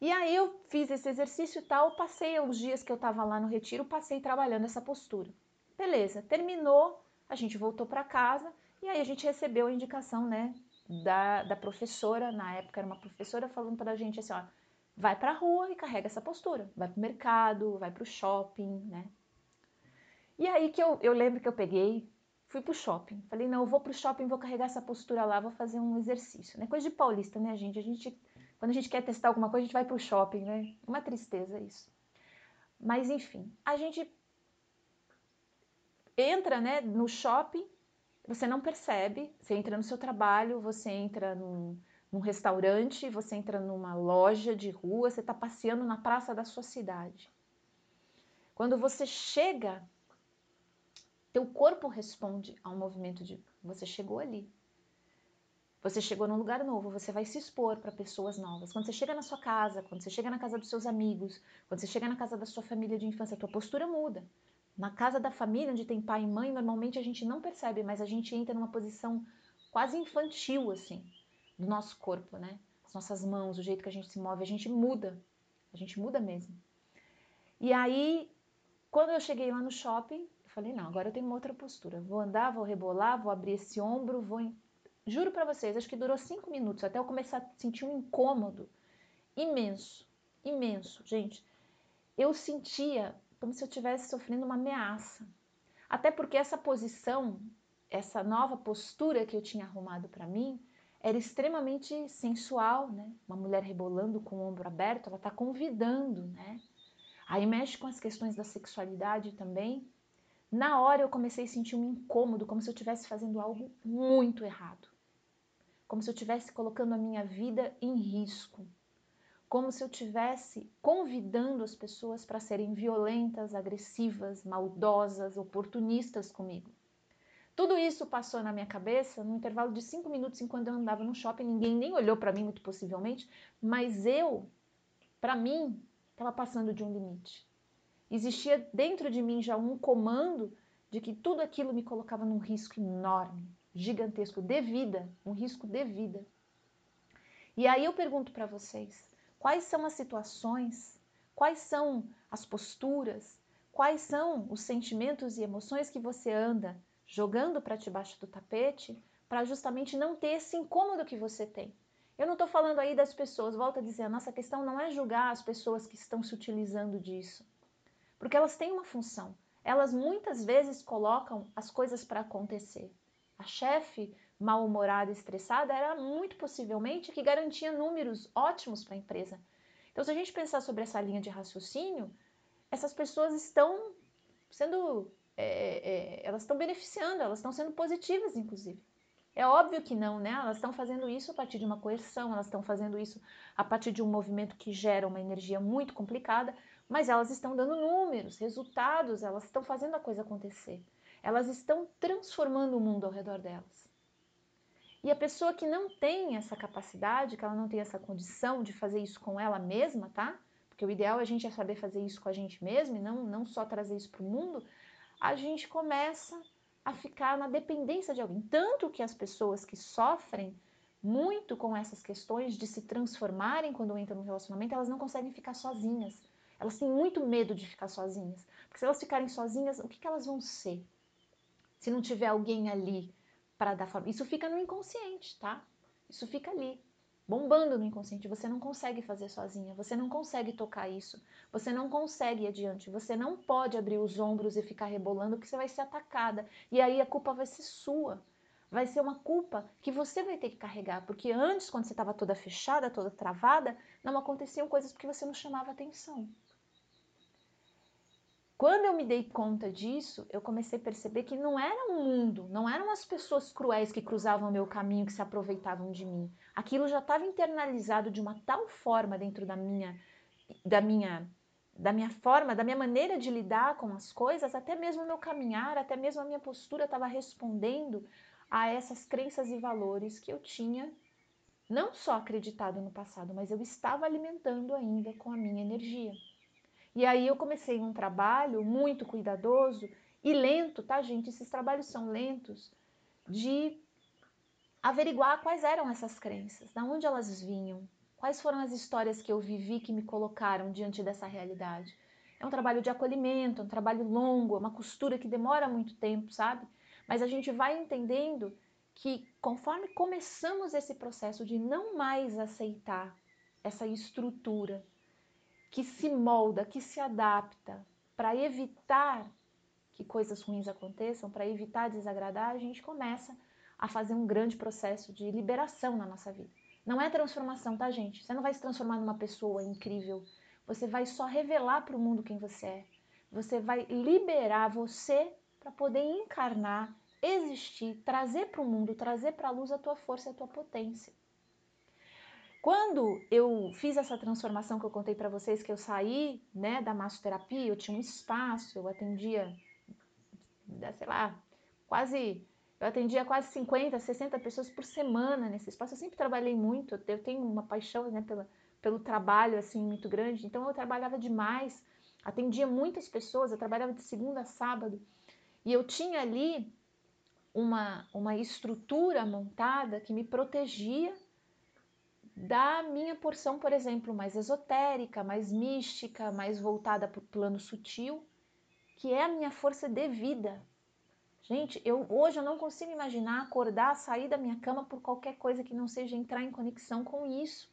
E aí eu fiz esse exercício e tal, passei os dias que eu estava lá no retiro, passei trabalhando essa postura. Beleza, terminou, a gente voltou para casa e aí a gente recebeu a indicação, né, da, da professora, na época era uma professora falando para a gente assim, ó, vai para a rua e carrega essa postura, vai para o mercado, vai para o shopping, né? E aí que eu, eu lembro que eu peguei, fui para o shopping, falei, não, eu vou para o shopping, vou carregar essa postura lá, vou fazer um exercício, né? Coisa de paulista, né, gente? A gente quando a gente quer testar alguma coisa, a gente vai para o shopping, né? Uma tristeza isso. Mas enfim, a gente entra né, no shopping, você não percebe, você entra no seu trabalho, você entra num, num restaurante, você entra numa loja de rua, você está passeando na praça da sua cidade. Quando você chega, teu corpo responde a um movimento de você chegou ali. Você chegou num lugar novo, você vai se expor para pessoas novas. Quando você chega na sua casa, quando você chega na casa dos seus amigos, quando você chega na casa da sua família de infância, a tua postura muda. Na casa da família, onde tem pai e mãe, normalmente a gente não percebe, mas a gente entra numa posição quase infantil, assim, do nosso corpo, né? As nossas mãos, o jeito que a gente se move, a gente muda. A gente muda mesmo. E aí, quando eu cheguei lá no shopping, eu falei, não, agora eu tenho uma outra postura. Vou andar, vou rebolar, vou abrir esse ombro, vou Juro para vocês, acho que durou cinco minutos até eu começar a sentir um incômodo imenso, imenso, gente. Eu sentia como se eu estivesse sofrendo uma ameaça. Até porque essa posição, essa nova postura que eu tinha arrumado para mim, era extremamente sensual, né? Uma mulher rebolando com o ombro aberto, ela está convidando, né? Aí mexe com as questões da sexualidade também. Na hora eu comecei a sentir um incômodo, como se eu estivesse fazendo algo muito errado como se eu estivesse colocando a minha vida em risco, como se eu estivesse convidando as pessoas para serem violentas, agressivas, maldosas, oportunistas comigo. Tudo isso passou na minha cabeça no intervalo de cinco minutos enquanto eu andava no shopping. Ninguém nem olhou para mim, muito possivelmente, mas eu, para mim, estava passando de um limite. Existia dentro de mim já um comando de que tudo aquilo me colocava num risco enorme gigantesco de vida, um risco de vida. E aí eu pergunto para vocês, quais são as situações, quais são as posturas, quais são os sentimentos e emoções que você anda jogando para debaixo do tapete para justamente não ter esse incômodo que você tem. Eu não estou falando aí das pessoas, volto a dizer, a nossa questão não é julgar as pessoas que estão se utilizando disso, porque elas têm uma função. Elas muitas vezes colocam as coisas para acontecer. A chefe mal-humorada estressada era muito possivelmente que garantia números ótimos para a empresa. Então, se a gente pensar sobre essa linha de raciocínio, essas pessoas estão sendo, é, é, elas estão beneficiando, elas estão sendo positivas, inclusive. É óbvio que não, né? Elas estão fazendo isso a partir de uma coerção, elas estão fazendo isso a partir de um movimento que gera uma energia muito complicada, mas elas estão dando números, resultados, elas estão fazendo a coisa acontecer elas estão transformando o mundo ao redor delas. E a pessoa que não tem essa capacidade, que ela não tem essa condição de fazer isso com ela mesma, tá? Porque o ideal é a gente é saber fazer isso com a gente mesma e não, não só trazer isso para o mundo, a gente começa a ficar na dependência de alguém. Tanto que as pessoas que sofrem muito com essas questões de se transformarem quando entram no relacionamento, elas não conseguem ficar sozinhas. Elas têm muito medo de ficar sozinhas. Porque se elas ficarem sozinhas, o que, que elas vão ser? se não tiver alguém ali para dar forma. Isso fica no inconsciente, tá? Isso fica ali, bombando no inconsciente. Você não consegue fazer sozinha, você não consegue tocar isso, você não consegue ir adiante, você não pode abrir os ombros e ficar rebolando porque você vai ser atacada. E aí a culpa vai ser sua. Vai ser uma culpa que você vai ter que carregar, porque antes, quando você estava toda fechada, toda travada, não aconteciam coisas porque você não chamava atenção. Quando eu me dei conta disso, eu comecei a perceber que não era um mundo, não eram as pessoas cruéis que cruzavam o meu caminho, que se aproveitavam de mim. Aquilo já estava internalizado de uma tal forma dentro da minha, da minha da minha forma, da minha maneira de lidar com as coisas, até mesmo o meu caminhar, até mesmo a minha postura estava respondendo a essas crenças e valores que eu tinha não só acreditado no passado, mas eu estava alimentando ainda com a minha energia. E aí eu comecei um trabalho muito cuidadoso e lento, tá, gente? Esses trabalhos são lentos de averiguar quais eram essas crenças, da onde elas vinham, quais foram as histórias que eu vivi que me colocaram diante dessa realidade. É um trabalho de acolhimento, é um trabalho longo, é uma costura que demora muito tempo, sabe? Mas a gente vai entendendo que conforme começamos esse processo de não mais aceitar essa estrutura que se molda, que se adapta para evitar que coisas ruins aconteçam, para evitar desagradar, a gente começa a fazer um grande processo de liberação na nossa vida. Não é transformação, tá, gente? Você não vai se transformar numa pessoa incrível. Você vai só revelar para o mundo quem você é. Você vai liberar você para poder encarnar existir, trazer para o mundo, trazer para a luz a tua força e a tua potência. Quando eu fiz essa transformação que eu contei para vocês, que eu saí né, da massoterapia, eu tinha um espaço, eu atendia, sei lá, quase, eu atendia quase 50, 60 pessoas por semana nesse espaço. Eu sempre trabalhei muito, eu tenho uma paixão né, pela, pelo trabalho assim muito grande, então eu trabalhava demais, atendia muitas pessoas, eu trabalhava de segunda a sábado, e eu tinha ali uma, uma estrutura montada que me protegia da minha porção, por exemplo, mais esotérica, mais mística, mais voltada para o plano sutil, que é a minha força de vida. Gente, eu hoje eu não consigo imaginar acordar, sair da minha cama por qualquer coisa que não seja entrar em conexão com isso.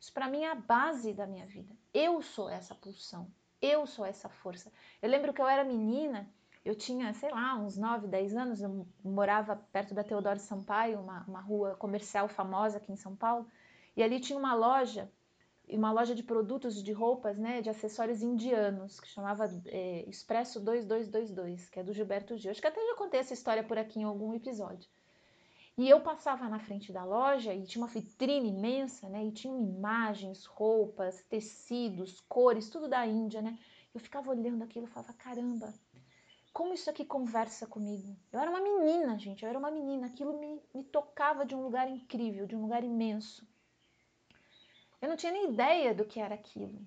Isso para mim é a base da minha vida. Eu sou essa pulsão. Eu sou essa força. Eu lembro que eu era menina eu tinha, sei lá, uns 9, 10 anos, eu morava perto da Teodoro Sampaio, uma, uma rua comercial famosa aqui em São Paulo, e ali tinha uma loja, uma loja de produtos de roupas, né, de acessórios indianos, que chamava é, Expresso 2222, que é do Gilberto Gil. Acho que até já contei essa história por aqui em algum episódio. E eu passava na frente da loja e tinha uma vitrine imensa, né? E tinha imagens, roupas, tecidos, cores, tudo da Índia, né? Eu ficava olhando aquilo e falava, caramba, como isso aqui conversa comigo? Eu era uma menina, gente, eu era uma menina, aquilo me, me tocava de um lugar incrível, de um lugar imenso. Eu não tinha nem ideia do que era aquilo.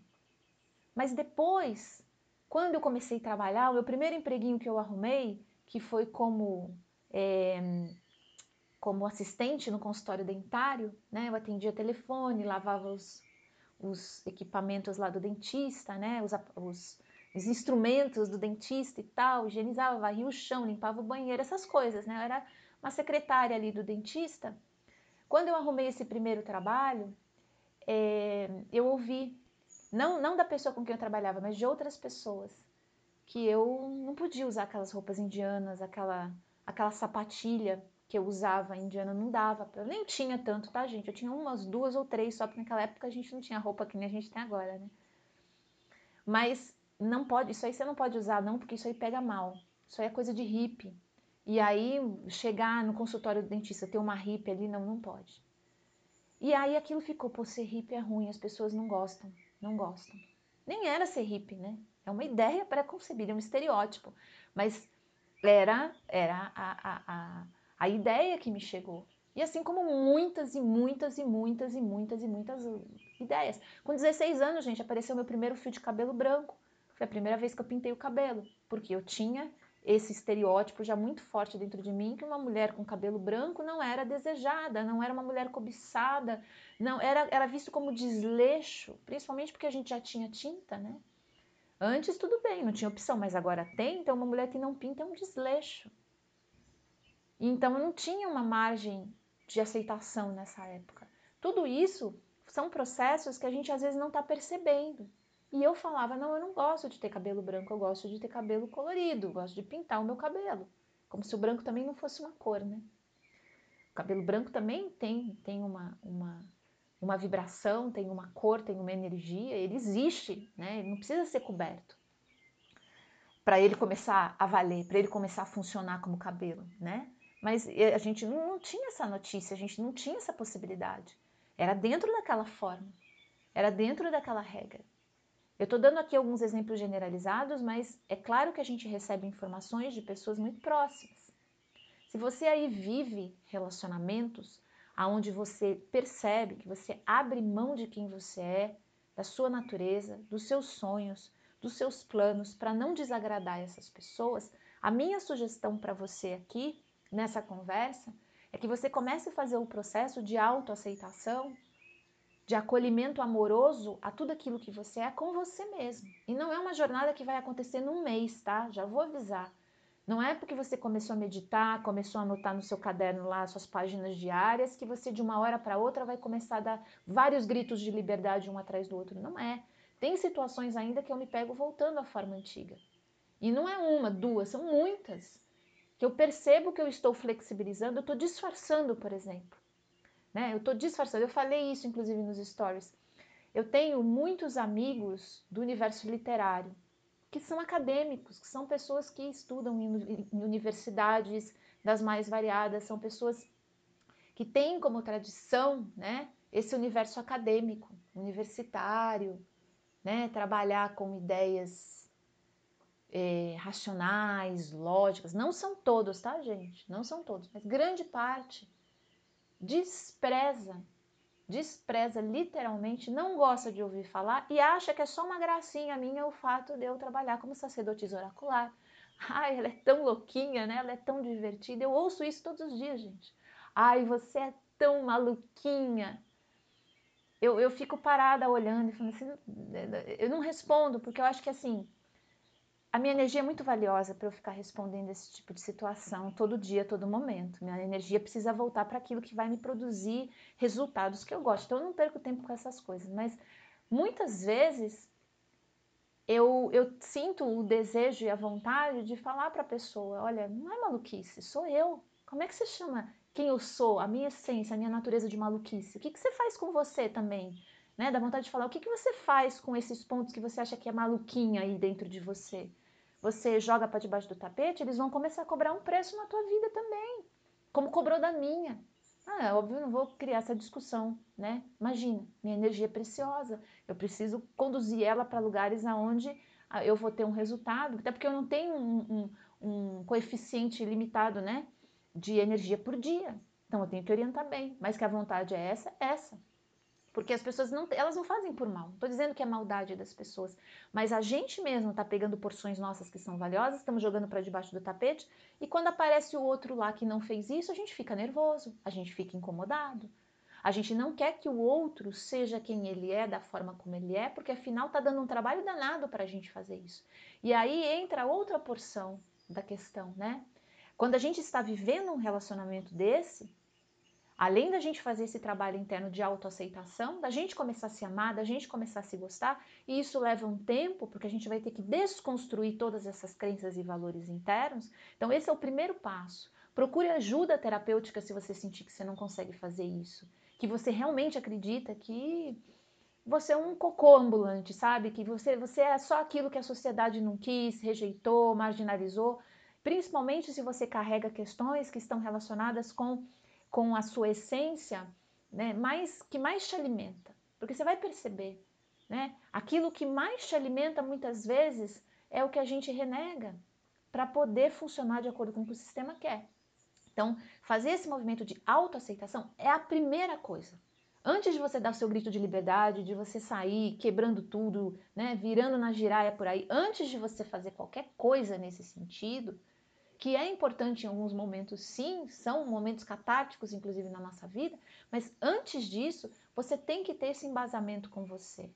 Mas depois, quando eu comecei a trabalhar, o meu primeiro empreguinho que eu arrumei, que foi como, é, como assistente no consultório dentário, né? Eu atendia telefone, lavava os, os equipamentos lá do dentista, né? Os, os os instrumentos do dentista e tal, higienizava, varria o chão, limpava o banheiro, essas coisas, né? Eu era uma secretária ali do dentista. Quando eu arrumei esse primeiro trabalho, é, eu ouvi, não, não da pessoa com quem eu trabalhava, mas de outras pessoas, que eu não podia usar aquelas roupas indianas, aquela, aquela sapatilha que eu usava indiana, não dava. Eu nem tinha tanto, tá, gente? Eu tinha umas duas ou três, só porque naquela época a gente não tinha roupa que nem a gente tem agora, né? Mas não pode, isso aí você não pode usar não, porque isso aí pega mal. Isso aí é coisa de hippie. E aí chegar no consultório do dentista ter uma hippie ali, não, não pode. E aí aquilo ficou, pô, ser hippie é ruim, as pessoas não gostam, não gostam. Nem era ser hippie, né? É uma ideia pré-concebida, é um estereótipo. Mas era, era a, a, a, a ideia que me chegou. E assim como muitas e muitas e muitas e muitas e muitas ideias. Com 16 anos, gente, apareceu meu primeiro fio de cabelo branco. Foi a primeira vez que eu pintei o cabelo, porque eu tinha esse estereótipo já muito forte dentro de mim que uma mulher com cabelo branco não era desejada, não era uma mulher cobiçada, não era, era visto como desleixo, principalmente porque a gente já tinha tinta, né? Antes tudo bem, não tinha opção, mas agora tem, então uma mulher que não pinta é um desleixo. Então não tinha uma margem de aceitação nessa época. Tudo isso são processos que a gente às vezes não está percebendo. E eu falava: não, eu não gosto de ter cabelo branco, eu gosto de ter cabelo colorido, gosto de pintar o meu cabelo. Como se o branco também não fosse uma cor, né? O cabelo branco também tem, tem uma, uma, uma vibração, tem uma cor, tem uma energia, ele existe, né? Ele não precisa ser coberto para ele começar a valer, para ele começar a funcionar como cabelo, né? Mas a gente não tinha essa notícia, a gente não tinha essa possibilidade. Era dentro daquela forma, era dentro daquela regra. Eu estou dando aqui alguns exemplos generalizados, mas é claro que a gente recebe informações de pessoas muito próximas. Se você aí vive relacionamentos aonde você percebe que você abre mão de quem você é, da sua natureza, dos seus sonhos, dos seus planos para não desagradar essas pessoas, a minha sugestão para você aqui nessa conversa é que você comece a fazer o processo de autoaceitação de acolhimento amoroso a tudo aquilo que você é com você mesmo. E não é uma jornada que vai acontecer num mês, tá? Já vou avisar. Não é porque você começou a meditar, começou a anotar no seu caderno lá suas páginas diárias, que você de uma hora para outra vai começar a dar vários gritos de liberdade um atrás do outro. Não é. Tem situações ainda que eu me pego voltando à forma antiga. E não é uma, duas, são muitas. Que eu percebo que eu estou flexibilizando, eu estou disfarçando, por exemplo né? Eu estou disfarçando. Eu falei isso inclusive nos stories. Eu tenho muitos amigos do universo literário que são acadêmicos, que são pessoas que estudam em, universidades das mais variadas, são pessoas que têm como tradição, né, esse universo acadêmico, universitário, né, trabalhar com ideias é, racionais, lógicas. Não são todos, tá, gente? Não são todos, mas grande parte despreza, despreza literalmente, não gosta de ouvir falar e acha que é só uma gracinha minha o fato de eu trabalhar como sacerdotisa oracular. Ai, ela é tão louquinha, né? Ela é tão divertida. Eu ouço isso todos os dias, gente. Ai, você é tão maluquinha. Eu, eu fico parada olhando e falando assim, eu não respondo, porque eu acho que assim, a minha energia é muito valiosa para eu ficar respondendo esse tipo de situação todo dia, todo momento. Minha energia precisa voltar para aquilo que vai me produzir resultados que eu gosto. Então eu não perco tempo com essas coisas. Mas muitas vezes eu, eu sinto o desejo e a vontade de falar para a pessoa: olha, não é maluquice, sou eu. Como é que você chama quem eu sou, a minha essência, a minha natureza de maluquice? O que, que você faz com você também? Né? Dá vontade de falar: o que, que você faz com esses pontos que você acha que é maluquinha aí dentro de você? Você joga para debaixo do tapete, eles vão começar a cobrar um preço na tua vida também, como cobrou da minha. Ah, é óbvio, não vou criar essa discussão, né? Imagina, minha energia é preciosa, eu preciso conduzir ela para lugares aonde ah, eu vou ter um resultado, até porque eu não tenho um, um, um coeficiente limitado, né? De energia por dia. Então eu tenho que orientar bem, mas que a vontade é essa, essa. Porque as pessoas não, elas não fazem por mal. Não estou dizendo que é maldade das pessoas, mas a gente mesmo está pegando porções nossas que são valiosas, estamos jogando para debaixo do tapete, e quando aparece o outro lá que não fez isso, a gente fica nervoso, a gente fica incomodado. A gente não quer que o outro seja quem ele é, da forma como ele é, porque afinal está dando um trabalho danado para a gente fazer isso. E aí entra outra porção da questão, né? Quando a gente está vivendo um relacionamento desse, além da gente fazer esse trabalho interno de autoaceitação, da gente começar a se amar, da gente começar a se gostar, e isso leva um tempo, porque a gente vai ter que desconstruir todas essas crenças e valores internos. Então, esse é o primeiro passo. Procure ajuda terapêutica se você sentir que você não consegue fazer isso, que você realmente acredita que você é um cocô ambulante, sabe? Que você, você é só aquilo que a sociedade não quis, rejeitou, marginalizou, principalmente se você carrega questões que estão relacionadas com com a sua essência, né, mais, que mais te alimenta. Porque você vai perceber, né, aquilo que mais te alimenta muitas vezes é o que a gente renega para poder funcionar de acordo com o que o sistema quer. Então, fazer esse movimento de autoaceitação é a primeira coisa. Antes de você dar o seu grito de liberdade, de você sair quebrando tudo, né, virando na giraia por aí, antes de você fazer qualquer coisa nesse sentido, que é importante em alguns momentos, sim, são momentos catárticos, inclusive na nossa vida, mas antes disso, você tem que ter esse embasamento com você.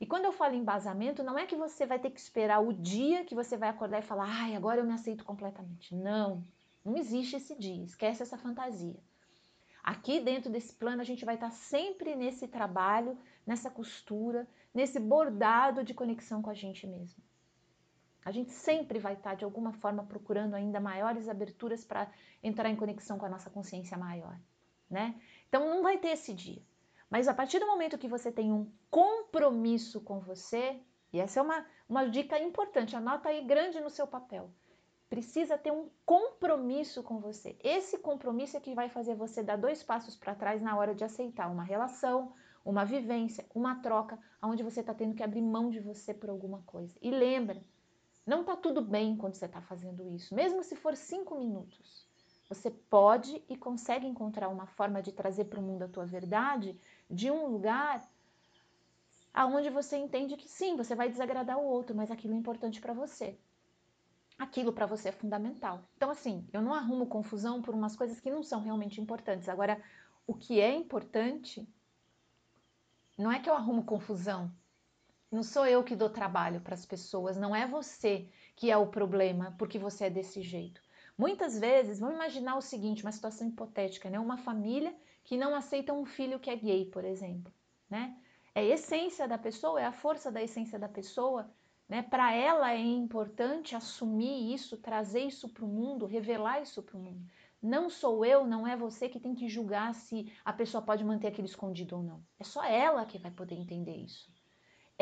E quando eu falo embasamento, não é que você vai ter que esperar o dia que você vai acordar e falar, ai, agora eu me aceito completamente. Não, não existe esse dia, esquece essa fantasia. Aqui dentro desse plano, a gente vai estar sempre nesse trabalho, nessa costura, nesse bordado de conexão com a gente mesmo. A gente sempre vai estar, de alguma forma, procurando ainda maiores aberturas para entrar em conexão com a nossa consciência maior, né? Então, não vai ter esse dia. Mas a partir do momento que você tem um compromisso com você, e essa é uma, uma dica importante, anota aí grande no seu papel. Precisa ter um compromisso com você. Esse compromisso é que vai fazer você dar dois passos para trás na hora de aceitar uma relação, uma vivência, uma troca, onde você está tendo que abrir mão de você por alguma coisa. E lembra, não está tudo bem quando você está fazendo isso, mesmo se for cinco minutos. Você pode e consegue encontrar uma forma de trazer para o mundo a tua verdade de um lugar aonde você entende que sim, você vai desagradar o outro, mas aquilo é importante para você. Aquilo para você é fundamental. Então, assim, eu não arrumo confusão por umas coisas que não são realmente importantes. Agora, o que é importante não é que eu arrumo confusão. Não sou eu que dou trabalho para as pessoas, não é você que é o problema porque você é desse jeito. Muitas vezes, vamos imaginar o seguinte, uma situação hipotética, né? Uma família que não aceita um filho que é gay, por exemplo, né? é a essência da pessoa, é a força da essência da pessoa. Né? Para ela é importante assumir isso, trazer isso para o mundo, revelar isso para o mundo. Não sou eu, não é você que tem que julgar se a pessoa pode manter aquilo escondido ou não. É só ela que vai poder entender isso.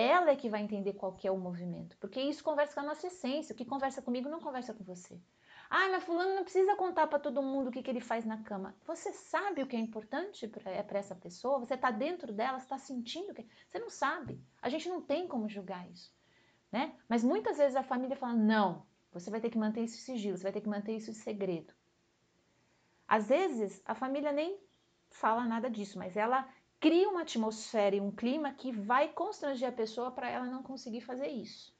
Ela é que vai entender qual que é o movimento, porque isso conversa com a nossa essência. O que conversa comigo não conversa com você. Ah, mas fulano não precisa contar para todo mundo o que, que ele faz na cama. Você sabe o que é importante para é essa pessoa? Você está dentro dela, está sentindo que você não sabe. A gente não tem como julgar isso, né? Mas muitas vezes a família fala não, você vai ter que manter isso sigilo, você vai ter que manter isso em segredo. Às vezes a família nem fala nada disso, mas ela cria uma atmosfera e um clima que vai constranger a pessoa para ela não conseguir fazer isso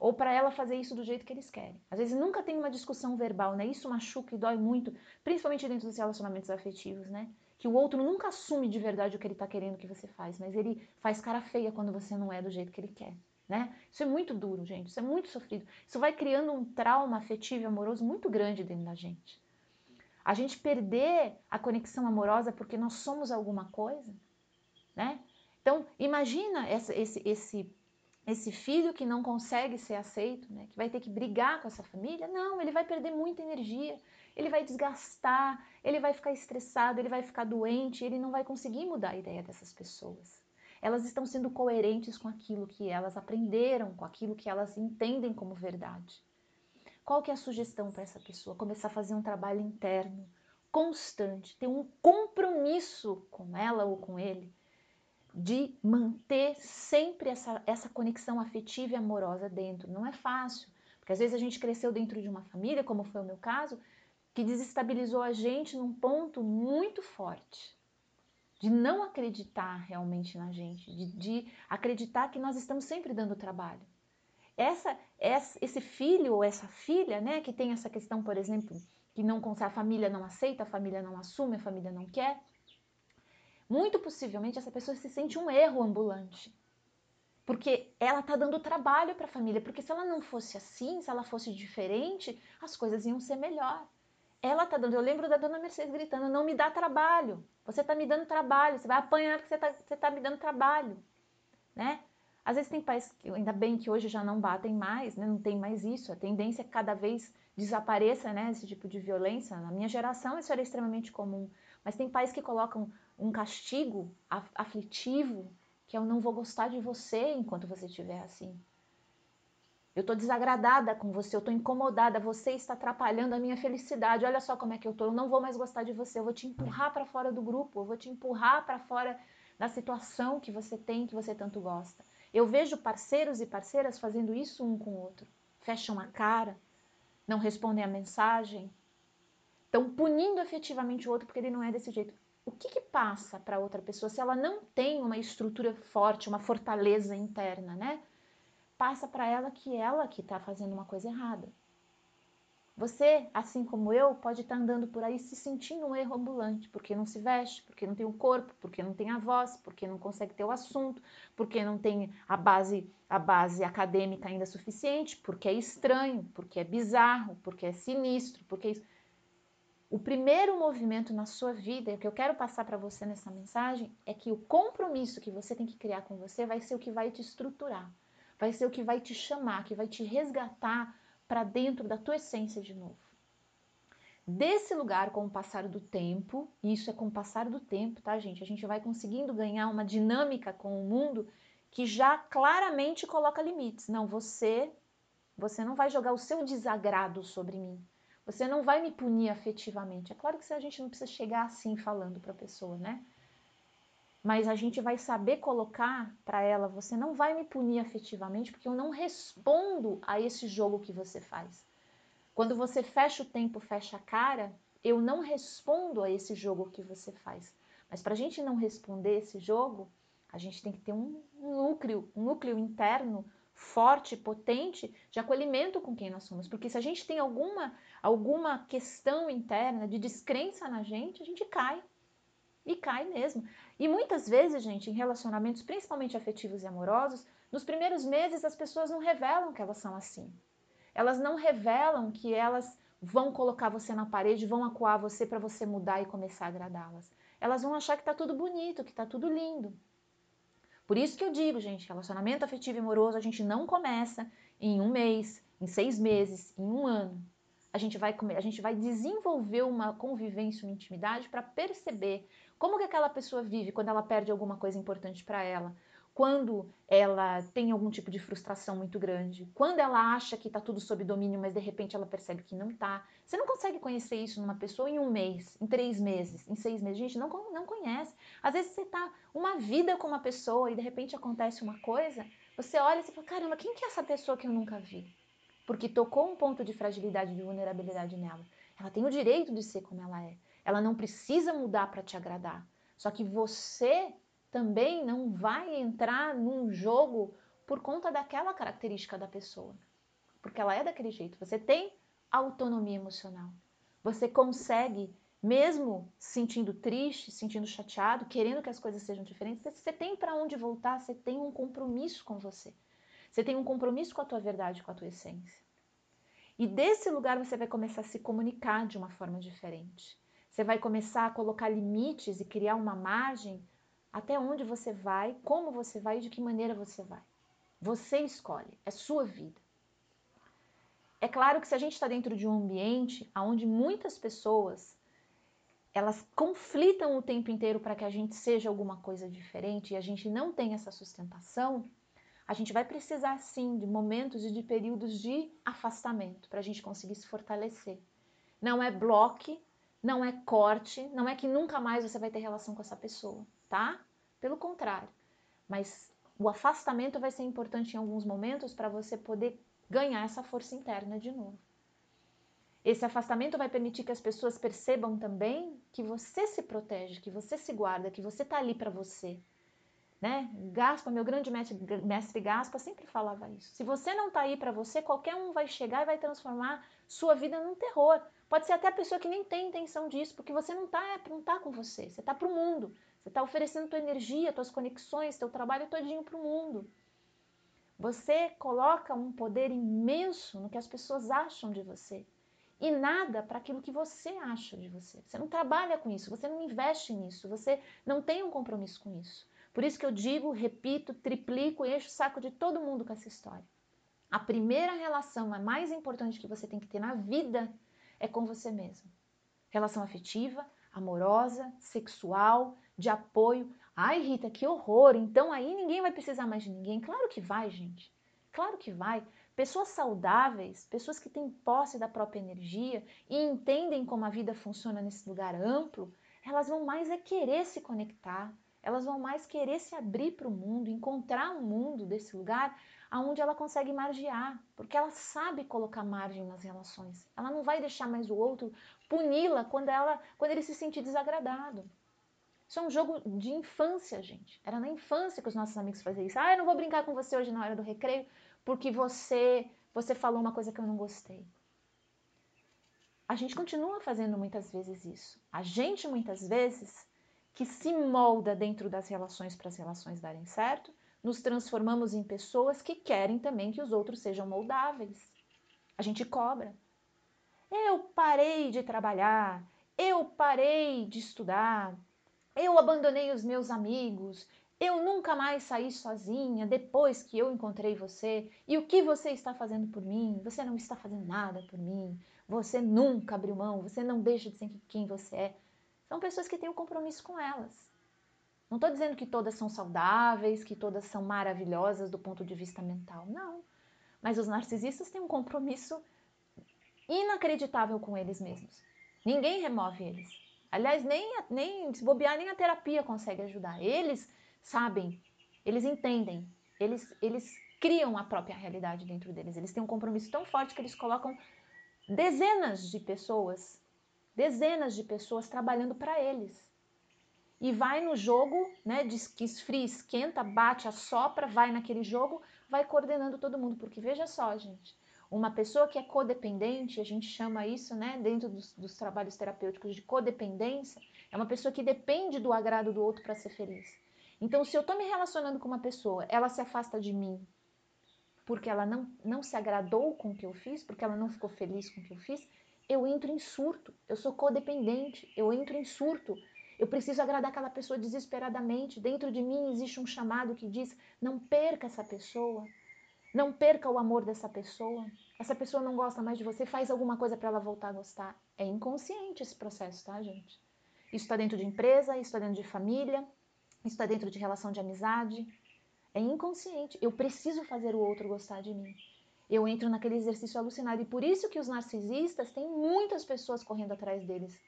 ou para ela fazer isso do jeito que eles querem. Às vezes nunca tem uma discussão verbal, né? Isso machuca e dói muito, principalmente dentro dos relacionamentos afetivos, né? Que o outro nunca assume de verdade o que ele está querendo que você faz, mas ele faz cara feia quando você não é do jeito que ele quer, né? Isso é muito duro, gente. Isso é muito sofrido. Isso vai criando um trauma afetivo e amoroso muito grande dentro da gente. A gente perder a conexão amorosa porque nós somos alguma coisa, né? Então, imagina essa, esse, esse esse filho que não consegue ser aceito, né, que vai ter que brigar com essa família, não, ele vai perder muita energia, ele vai desgastar, ele vai ficar estressado, ele vai ficar doente, ele não vai conseguir mudar a ideia dessas pessoas. Elas estão sendo coerentes com aquilo que elas aprenderam, com aquilo que elas entendem como verdade. Qual que é a sugestão para essa pessoa? Começar a fazer um trabalho interno, constante, ter um compromisso com ela ou com ele, de manter sempre essa, essa conexão afetiva e amorosa dentro. Não é fácil, porque às vezes a gente cresceu dentro de uma família, como foi o meu caso, que desestabilizou a gente num ponto muito forte. De não acreditar realmente na gente, de, de acreditar que nós estamos sempre dando trabalho. Essa, essa, esse filho ou essa filha, né, que tem essa questão, por exemplo, que não a família não aceita, a família não assume, a família não quer, muito possivelmente essa pessoa se sente um erro ambulante. Porque ela está dando trabalho para a família. Porque se ela não fosse assim, se ela fosse diferente, as coisas iam ser melhor. Ela está dando. Eu lembro da dona Mercedes gritando: não me dá trabalho. Você está me dando trabalho. Você vai apanhar porque você está tá me dando trabalho. Né? Às vezes tem pais, que, ainda bem que hoje já não batem mais, né? não tem mais isso. A tendência é que cada vez desapareça né, esse tipo de violência. Na minha geração isso era extremamente comum. Mas tem pais que colocam um castigo aflitivo, que eu não vou gostar de você enquanto você estiver assim. Eu estou desagradada com você, eu estou incomodada, você está atrapalhando a minha felicidade. Olha só como é que eu estou, eu não vou mais gostar de você, eu vou te empurrar para fora do grupo, eu vou te empurrar para fora da situação que você tem, que você tanto gosta. Eu vejo parceiros e parceiras fazendo isso um com o outro. Fecham a cara, não respondem a mensagem, estão punindo efetivamente o outro porque ele não é desse jeito o que, que passa para outra pessoa se ela não tem uma estrutura forte, uma fortaleza interna, né? Passa para ela que ela que está fazendo uma coisa errada. Você, assim como eu, pode estar tá andando por aí se sentindo um erro ambulante, porque não se veste, porque não tem o corpo, porque não tem a voz, porque não consegue ter o assunto, porque não tem a base, a base acadêmica ainda suficiente, porque é estranho, porque é bizarro, porque é sinistro, porque é isso. O primeiro movimento na sua vida, e o que eu quero passar para você nessa mensagem, é que o compromisso que você tem que criar com você vai ser o que vai te estruturar, vai ser o que vai te chamar, que vai te resgatar para dentro da tua essência de novo. Desse lugar, com o passar do tempo, e isso é com o passar do tempo, tá, gente? A gente vai conseguindo ganhar uma dinâmica com o mundo que já claramente coloca limites. Não, você, você não vai jogar o seu desagrado sobre mim. Você não vai me punir afetivamente. É claro que a gente não precisa chegar assim falando para a pessoa, né? mas a gente vai saber colocar para ela: você não vai me punir afetivamente porque eu não respondo a esse jogo que você faz. Quando você fecha o tempo, fecha a cara, eu não respondo a esse jogo que você faz. Mas para a gente não responder esse jogo, a gente tem que ter um núcleo, um núcleo interno forte, potente de acolhimento com quem nós somos. Porque se a gente tem alguma, alguma questão interna de descrença na gente, a gente cai. E cai mesmo. E muitas vezes, gente, em relacionamentos, principalmente afetivos e amorosos, nos primeiros meses as pessoas não revelam que elas são assim. Elas não revelam que elas vão colocar você na parede, vão acuar você para você mudar e começar a agradá-las. Elas vão achar que tá tudo bonito, que tá tudo lindo. Por isso que eu digo, gente, relacionamento afetivo e amoroso a gente não começa em um mês, em seis meses, em um ano. A gente vai, a gente vai desenvolver uma convivência, uma intimidade para perceber como que aquela pessoa vive quando ela perde alguma coisa importante para ela? Quando ela tem algum tipo de frustração muito grande? Quando ela acha que está tudo sob domínio, mas de repente ela percebe que não está? Você não consegue conhecer isso numa pessoa em um mês, em três meses, em seis meses. Gente, não, não conhece. Às vezes você está uma vida com uma pessoa e de repente acontece uma coisa, você olha e você fala: caramba, quem que é essa pessoa que eu nunca vi? Porque tocou um ponto de fragilidade, de vulnerabilidade nela. Ela tem o direito de ser como ela é. Ela não precisa mudar para te agradar. Só que você também não vai entrar num jogo por conta daquela característica da pessoa. Porque ela é daquele jeito. Você tem autonomia emocional. Você consegue, mesmo sentindo triste, sentindo chateado, querendo que as coisas sejam diferentes, você tem para onde voltar, você tem um compromisso com você. Você tem um compromisso com a tua verdade, com a tua essência. E desse lugar você vai começar a se comunicar de uma forma diferente. Você vai começar a colocar limites e criar uma margem até onde você vai, como você vai e de que maneira você vai. Você escolhe, é sua vida. É claro que se a gente está dentro de um ambiente onde muitas pessoas elas conflitam o tempo inteiro para que a gente seja alguma coisa diferente e a gente não tem essa sustentação, a gente vai precisar sim de momentos e de períodos de afastamento para a gente conseguir se fortalecer. Não é bloque, não é corte, não é que nunca mais você vai ter relação com essa pessoa, tá? Pelo contrário. Mas o afastamento vai ser importante em alguns momentos para você poder ganhar essa força interna de novo. Esse afastamento vai permitir que as pessoas percebam também que você se protege, que você se guarda, que você está ali para você. Né? Gaspa, meu grande mestre, Gaspa, sempre falava isso. Se você não está aí para você, qualquer um vai chegar e vai transformar sua vida num terror. Pode ser até a pessoa que nem tem intenção disso, porque você não está não tá com você, você está para o mundo. Você está oferecendo tua energia, tuas conexões, teu trabalho todinho para o mundo. Você coloca um poder imenso no que as pessoas acham de você e nada para aquilo que você acha de você. Você não trabalha com isso, você não investe nisso, você não tem um compromisso com isso. Por isso que eu digo, repito, triplico e encho o saco de todo mundo com essa história. A primeira relação, a mais importante que você tem que ter na vida, é com você mesmo. Relação afetiva, amorosa, sexual, de apoio. Ai, Rita, que horror! Então aí ninguém vai precisar mais de ninguém. Claro que vai, gente. Claro que vai. Pessoas saudáveis, pessoas que têm posse da própria energia e entendem como a vida funciona nesse lugar amplo, elas vão mais é querer se conectar, elas vão mais querer se abrir para o mundo, encontrar um mundo desse lugar aonde ela consegue margear, porque ela sabe colocar margem nas relações. Ela não vai deixar mais o outro puni-la quando ela, quando ele se sentir desagradado. Isso é um jogo de infância, gente. Era na infância que os nossos amigos faziam isso. Ah, eu não vou brincar com você hoje na hora do recreio porque você você falou uma coisa que eu não gostei. A gente continua fazendo muitas vezes isso. A gente muitas vezes que se molda dentro das relações para as relações darem certo, nos transformamos em pessoas que querem também que os outros sejam moldáveis. A gente cobra. Eu parei de trabalhar, eu parei de estudar, eu abandonei os meus amigos, eu nunca mais saí sozinha depois que eu encontrei você. E o que você está fazendo por mim? Você não está fazendo nada por mim. Você nunca abriu mão, você não deixa de ser quem você é. São pessoas que têm um compromisso com elas. Não estou dizendo que todas são saudáveis, que todas são maravilhosas do ponto de vista mental. Não. Mas os narcisistas têm um compromisso inacreditável com eles mesmos. Ninguém remove eles. Aliás, nem, nem se bobear, nem a terapia consegue ajudar. Eles sabem, eles entendem, eles, eles criam a própria realidade dentro deles. Eles têm um compromisso tão forte que eles colocam dezenas de pessoas, dezenas de pessoas trabalhando para eles. E vai no jogo, né, diz que esfria, esquenta, bate, assopra, vai naquele jogo, vai coordenando todo mundo. Porque veja só, gente, uma pessoa que é codependente, a gente chama isso, né, dentro dos, dos trabalhos terapêuticos de codependência, é uma pessoa que depende do agrado do outro para ser feliz. Então, se eu estou me relacionando com uma pessoa, ela se afasta de mim porque ela não, não se agradou com o que eu fiz, porque ela não ficou feliz com o que eu fiz, eu entro em surto. Eu sou codependente, eu entro em surto. Eu preciso agradar aquela pessoa desesperadamente. Dentro de mim existe um chamado que diz: não perca essa pessoa. Não perca o amor dessa pessoa. Essa pessoa não gosta mais de você, faz alguma coisa para ela voltar a gostar. É inconsciente esse processo, tá, gente? Isso está dentro de empresa, isso está dentro de família, isso está dentro de relação de amizade. É inconsciente. Eu preciso fazer o outro gostar de mim. Eu entro naquele exercício alucinado. E por isso que os narcisistas têm muitas pessoas correndo atrás deles.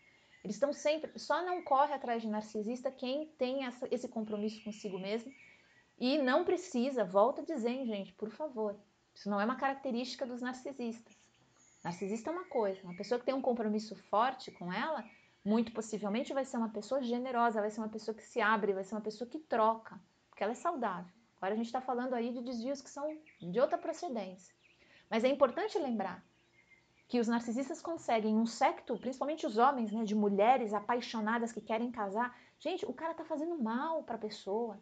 Eles estão sempre. Só não corre atrás de narcisista quem tem essa, esse compromisso consigo mesmo e não precisa, volta a dizer, gente, por favor. Isso não é uma característica dos narcisistas. Narcisista é uma coisa, uma pessoa que tem um compromisso forte com ela, muito possivelmente vai ser uma pessoa generosa, vai ser uma pessoa que se abre, vai ser uma pessoa que troca, porque ela é saudável. Agora a gente está falando aí de desvios que são de outra procedência. Mas é importante lembrar que os narcisistas conseguem um secto, principalmente os homens, né, de mulheres apaixonadas que querem casar. Gente, o cara está fazendo mal para a pessoa.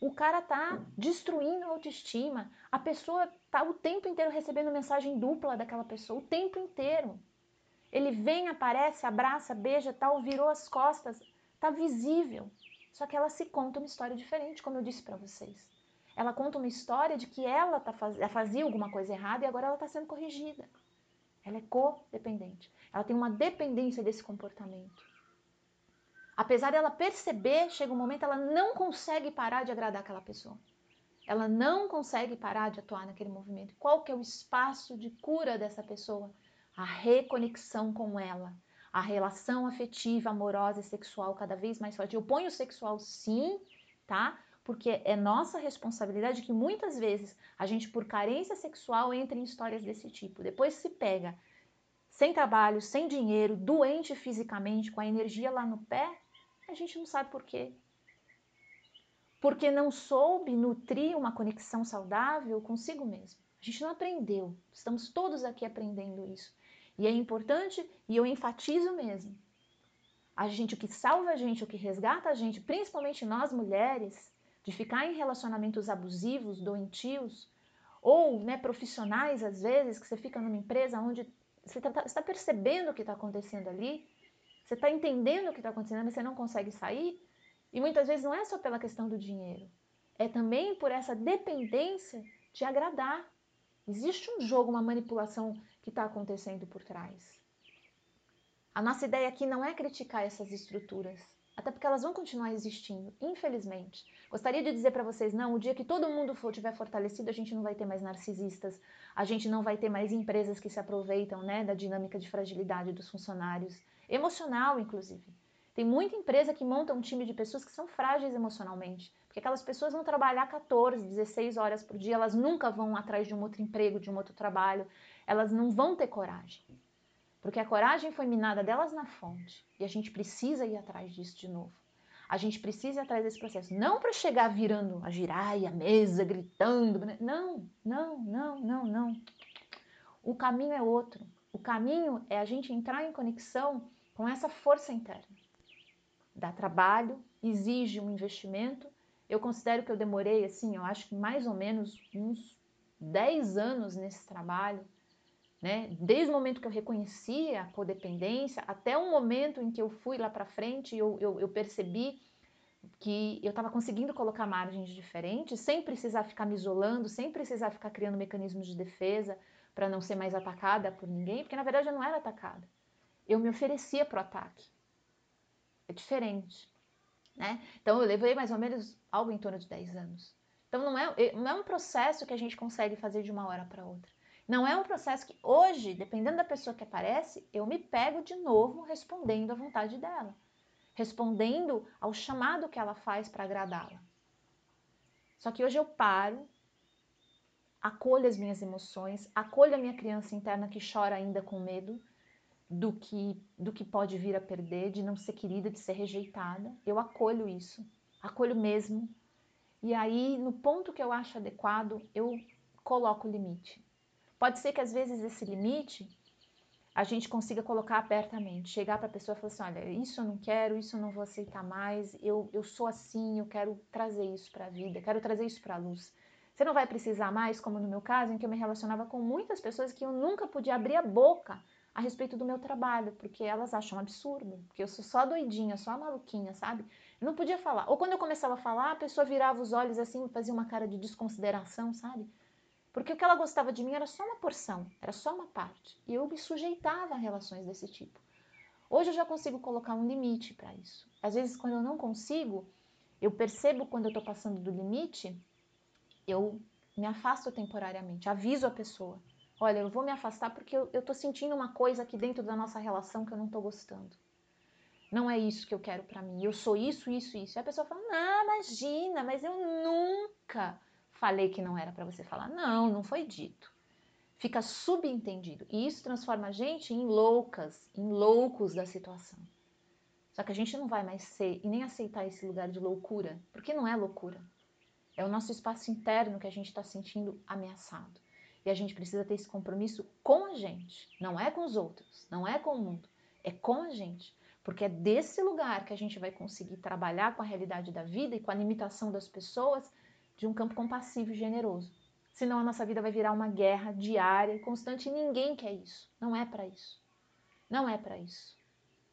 O cara tá destruindo a autoestima. A pessoa tá o tempo inteiro recebendo mensagem dupla daquela pessoa, o tempo inteiro. Ele vem, aparece, abraça, beija, tal, virou as costas, tá visível. Só que ela se conta uma história diferente, como eu disse para vocês. Ela conta uma história de que ela tá faz... fazia alguma coisa errada e agora ela está sendo corrigida. Ela é codependente. Ela tem uma dependência desse comportamento. Apesar dela perceber, chega um momento ela não consegue parar de agradar aquela pessoa. Ela não consegue parar de atuar naquele movimento. Qual que é o espaço de cura dessa pessoa? A reconexão com ela, a relação afetiva, amorosa e sexual cada vez mais forte. Eu ponho o sexual sim, tá? Porque é nossa responsabilidade que muitas vezes a gente, por carência sexual, entra em histórias desse tipo. Depois se pega sem trabalho, sem dinheiro, doente fisicamente, com a energia lá no pé, a gente não sabe por quê. Porque não soube nutrir uma conexão saudável consigo mesmo. A gente não aprendeu. Estamos todos aqui aprendendo isso. E é importante, e eu enfatizo mesmo, a gente, o que salva a gente, o que resgata a gente, principalmente nós mulheres, de ficar em relacionamentos abusivos, doentios, ou né, profissionais, às vezes, que você fica numa empresa onde você está tá percebendo o que está acontecendo ali, você está entendendo o que está acontecendo, mas você não consegue sair. E muitas vezes não é só pela questão do dinheiro, é também por essa dependência de agradar. Existe um jogo, uma manipulação que está acontecendo por trás. A nossa ideia aqui não é criticar essas estruturas, até porque elas vão continuar existindo, infelizmente. Gostaria de dizer para vocês, não, o dia que todo mundo for tiver fortalecido, a gente não vai ter mais narcisistas, a gente não vai ter mais empresas que se aproveitam, né, da dinâmica de fragilidade dos funcionários, emocional, inclusive. Tem muita empresa que monta um time de pessoas que são frágeis emocionalmente, porque aquelas pessoas vão trabalhar 14, 16 horas por dia, elas nunca vão atrás de um outro emprego, de um outro trabalho, elas não vão ter coragem. Porque a coragem foi minada delas na fonte, e a gente precisa ir atrás disso de novo. A gente precisa ir atrás desse processo, não para chegar virando a giraia, a mesa, gritando, não, não, não, não, não. O caminho é outro. O caminho é a gente entrar em conexão com essa força interna. Dá trabalho, exige um investimento. Eu considero que eu demorei, assim, eu acho que mais ou menos uns 10 anos nesse trabalho, né? Desde o momento que eu reconheci a codependência até o momento em que eu fui lá para frente e eu, eu, eu percebi que eu estava conseguindo colocar margens diferentes, sem precisar ficar me isolando, sem precisar ficar criando mecanismos de defesa para não ser mais atacada por ninguém, porque na verdade eu não era atacada eu me oferecia para o ataque. É diferente. Né? Então eu levei mais ou menos algo em torno de 10 anos. Então não é, não é um processo que a gente consegue fazer de uma hora para outra. Não é um processo que hoje, dependendo da pessoa que aparece, eu me pego de novo respondendo à vontade dela. respondendo ao chamado que ela faz para agradá-la. Só que hoje eu paro, acolho as minhas emoções, acolho a minha criança interna que chora ainda com medo do que do que pode vir a perder, de não ser querida, de ser rejeitada. Eu acolho isso, acolho mesmo. E aí, no ponto que eu acho adequado, eu coloco o limite. Pode ser que às vezes esse limite a gente consiga colocar abertamente, chegar para a pessoa e falar assim, olha, isso eu não quero, isso eu não vou aceitar mais, eu, eu sou assim, eu quero trazer isso para a vida, quero trazer isso para a luz. Você não vai precisar mais, como no meu caso, em que eu me relacionava com muitas pessoas que eu nunca podia abrir a boca a respeito do meu trabalho, porque elas acham absurdo, porque eu sou só doidinha, só maluquinha, sabe? Eu não podia falar. Ou quando eu começava a falar, a pessoa virava os olhos assim, fazia uma cara de desconsideração, sabe? Porque o que ela gostava de mim era só uma porção, era só uma parte. E eu me sujeitava a relações desse tipo. Hoje eu já consigo colocar um limite para isso. Às vezes, quando eu não consigo, eu percebo quando eu estou passando do limite, eu me afasto temporariamente, aviso a pessoa. Olha, eu vou me afastar porque eu estou sentindo uma coisa aqui dentro da nossa relação que eu não estou gostando. Não é isso que eu quero para mim. Eu sou isso, isso, isso. E a pessoa fala: Não, imagina, mas eu nunca falei que não era para você falar. Não, não foi dito. Fica subentendido. E isso transforma a gente em loucas, em loucos da situação. Só que a gente não vai mais ser e nem aceitar esse lugar de loucura, porque não é loucura. É o nosso espaço interno que a gente está sentindo ameaçado. E a gente precisa ter esse compromisso com a gente, não é com os outros, não é com o mundo, é com a gente. Porque é desse lugar que a gente vai conseguir trabalhar com a realidade da vida e com a limitação das pessoas de um campo compassivo e generoso. Senão a nossa vida vai virar uma guerra diária e constante e ninguém quer isso. Não é para isso. Não é para isso.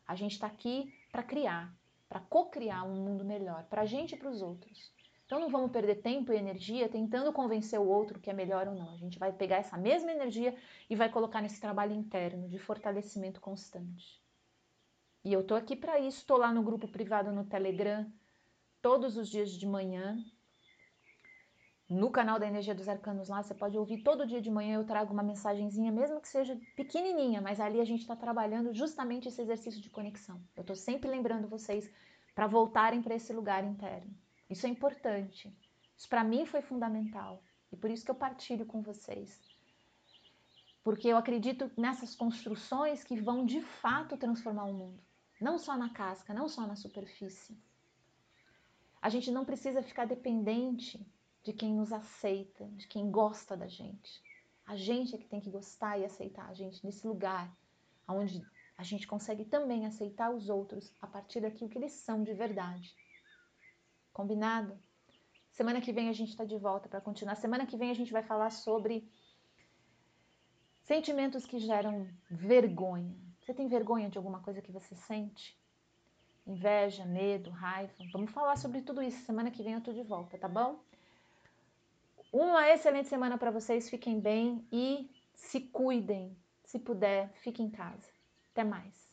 A gente está aqui para criar, para co-criar um mundo melhor, para a gente e para os outros. Então não vamos perder tempo e energia tentando convencer o outro que é melhor ou não. A gente vai pegar essa mesma energia e vai colocar nesse trabalho interno de fortalecimento constante. E eu tô aqui para isso, estou lá no grupo privado no Telegram todos os dias de manhã, no canal da Energia dos Arcanos lá, você pode ouvir todo dia de manhã, eu trago uma mensagenzinha, mesmo que seja pequenininha, mas ali a gente está trabalhando justamente esse exercício de conexão. Eu estou sempre lembrando vocês para voltarem para esse lugar interno. Isso é importante. Isso para mim foi fundamental e por isso que eu partilho com vocês. Porque eu acredito nessas construções que vão de fato transformar o mundo, não só na casca, não só na superfície. A gente não precisa ficar dependente de quem nos aceita, de quem gosta da gente. A gente é que tem que gostar e aceitar a gente nesse lugar onde a gente consegue também aceitar os outros a partir daquilo que eles são de verdade. Combinado? Semana que vem a gente está de volta para continuar. Semana que vem a gente vai falar sobre sentimentos que geram vergonha. Você tem vergonha de alguma coisa que você sente? Inveja, medo, raiva? Vamos falar sobre tudo isso. Semana que vem eu estou de volta, tá bom? Uma excelente semana para vocês, fiquem bem e se cuidem. Se puder, fique em casa. Até mais.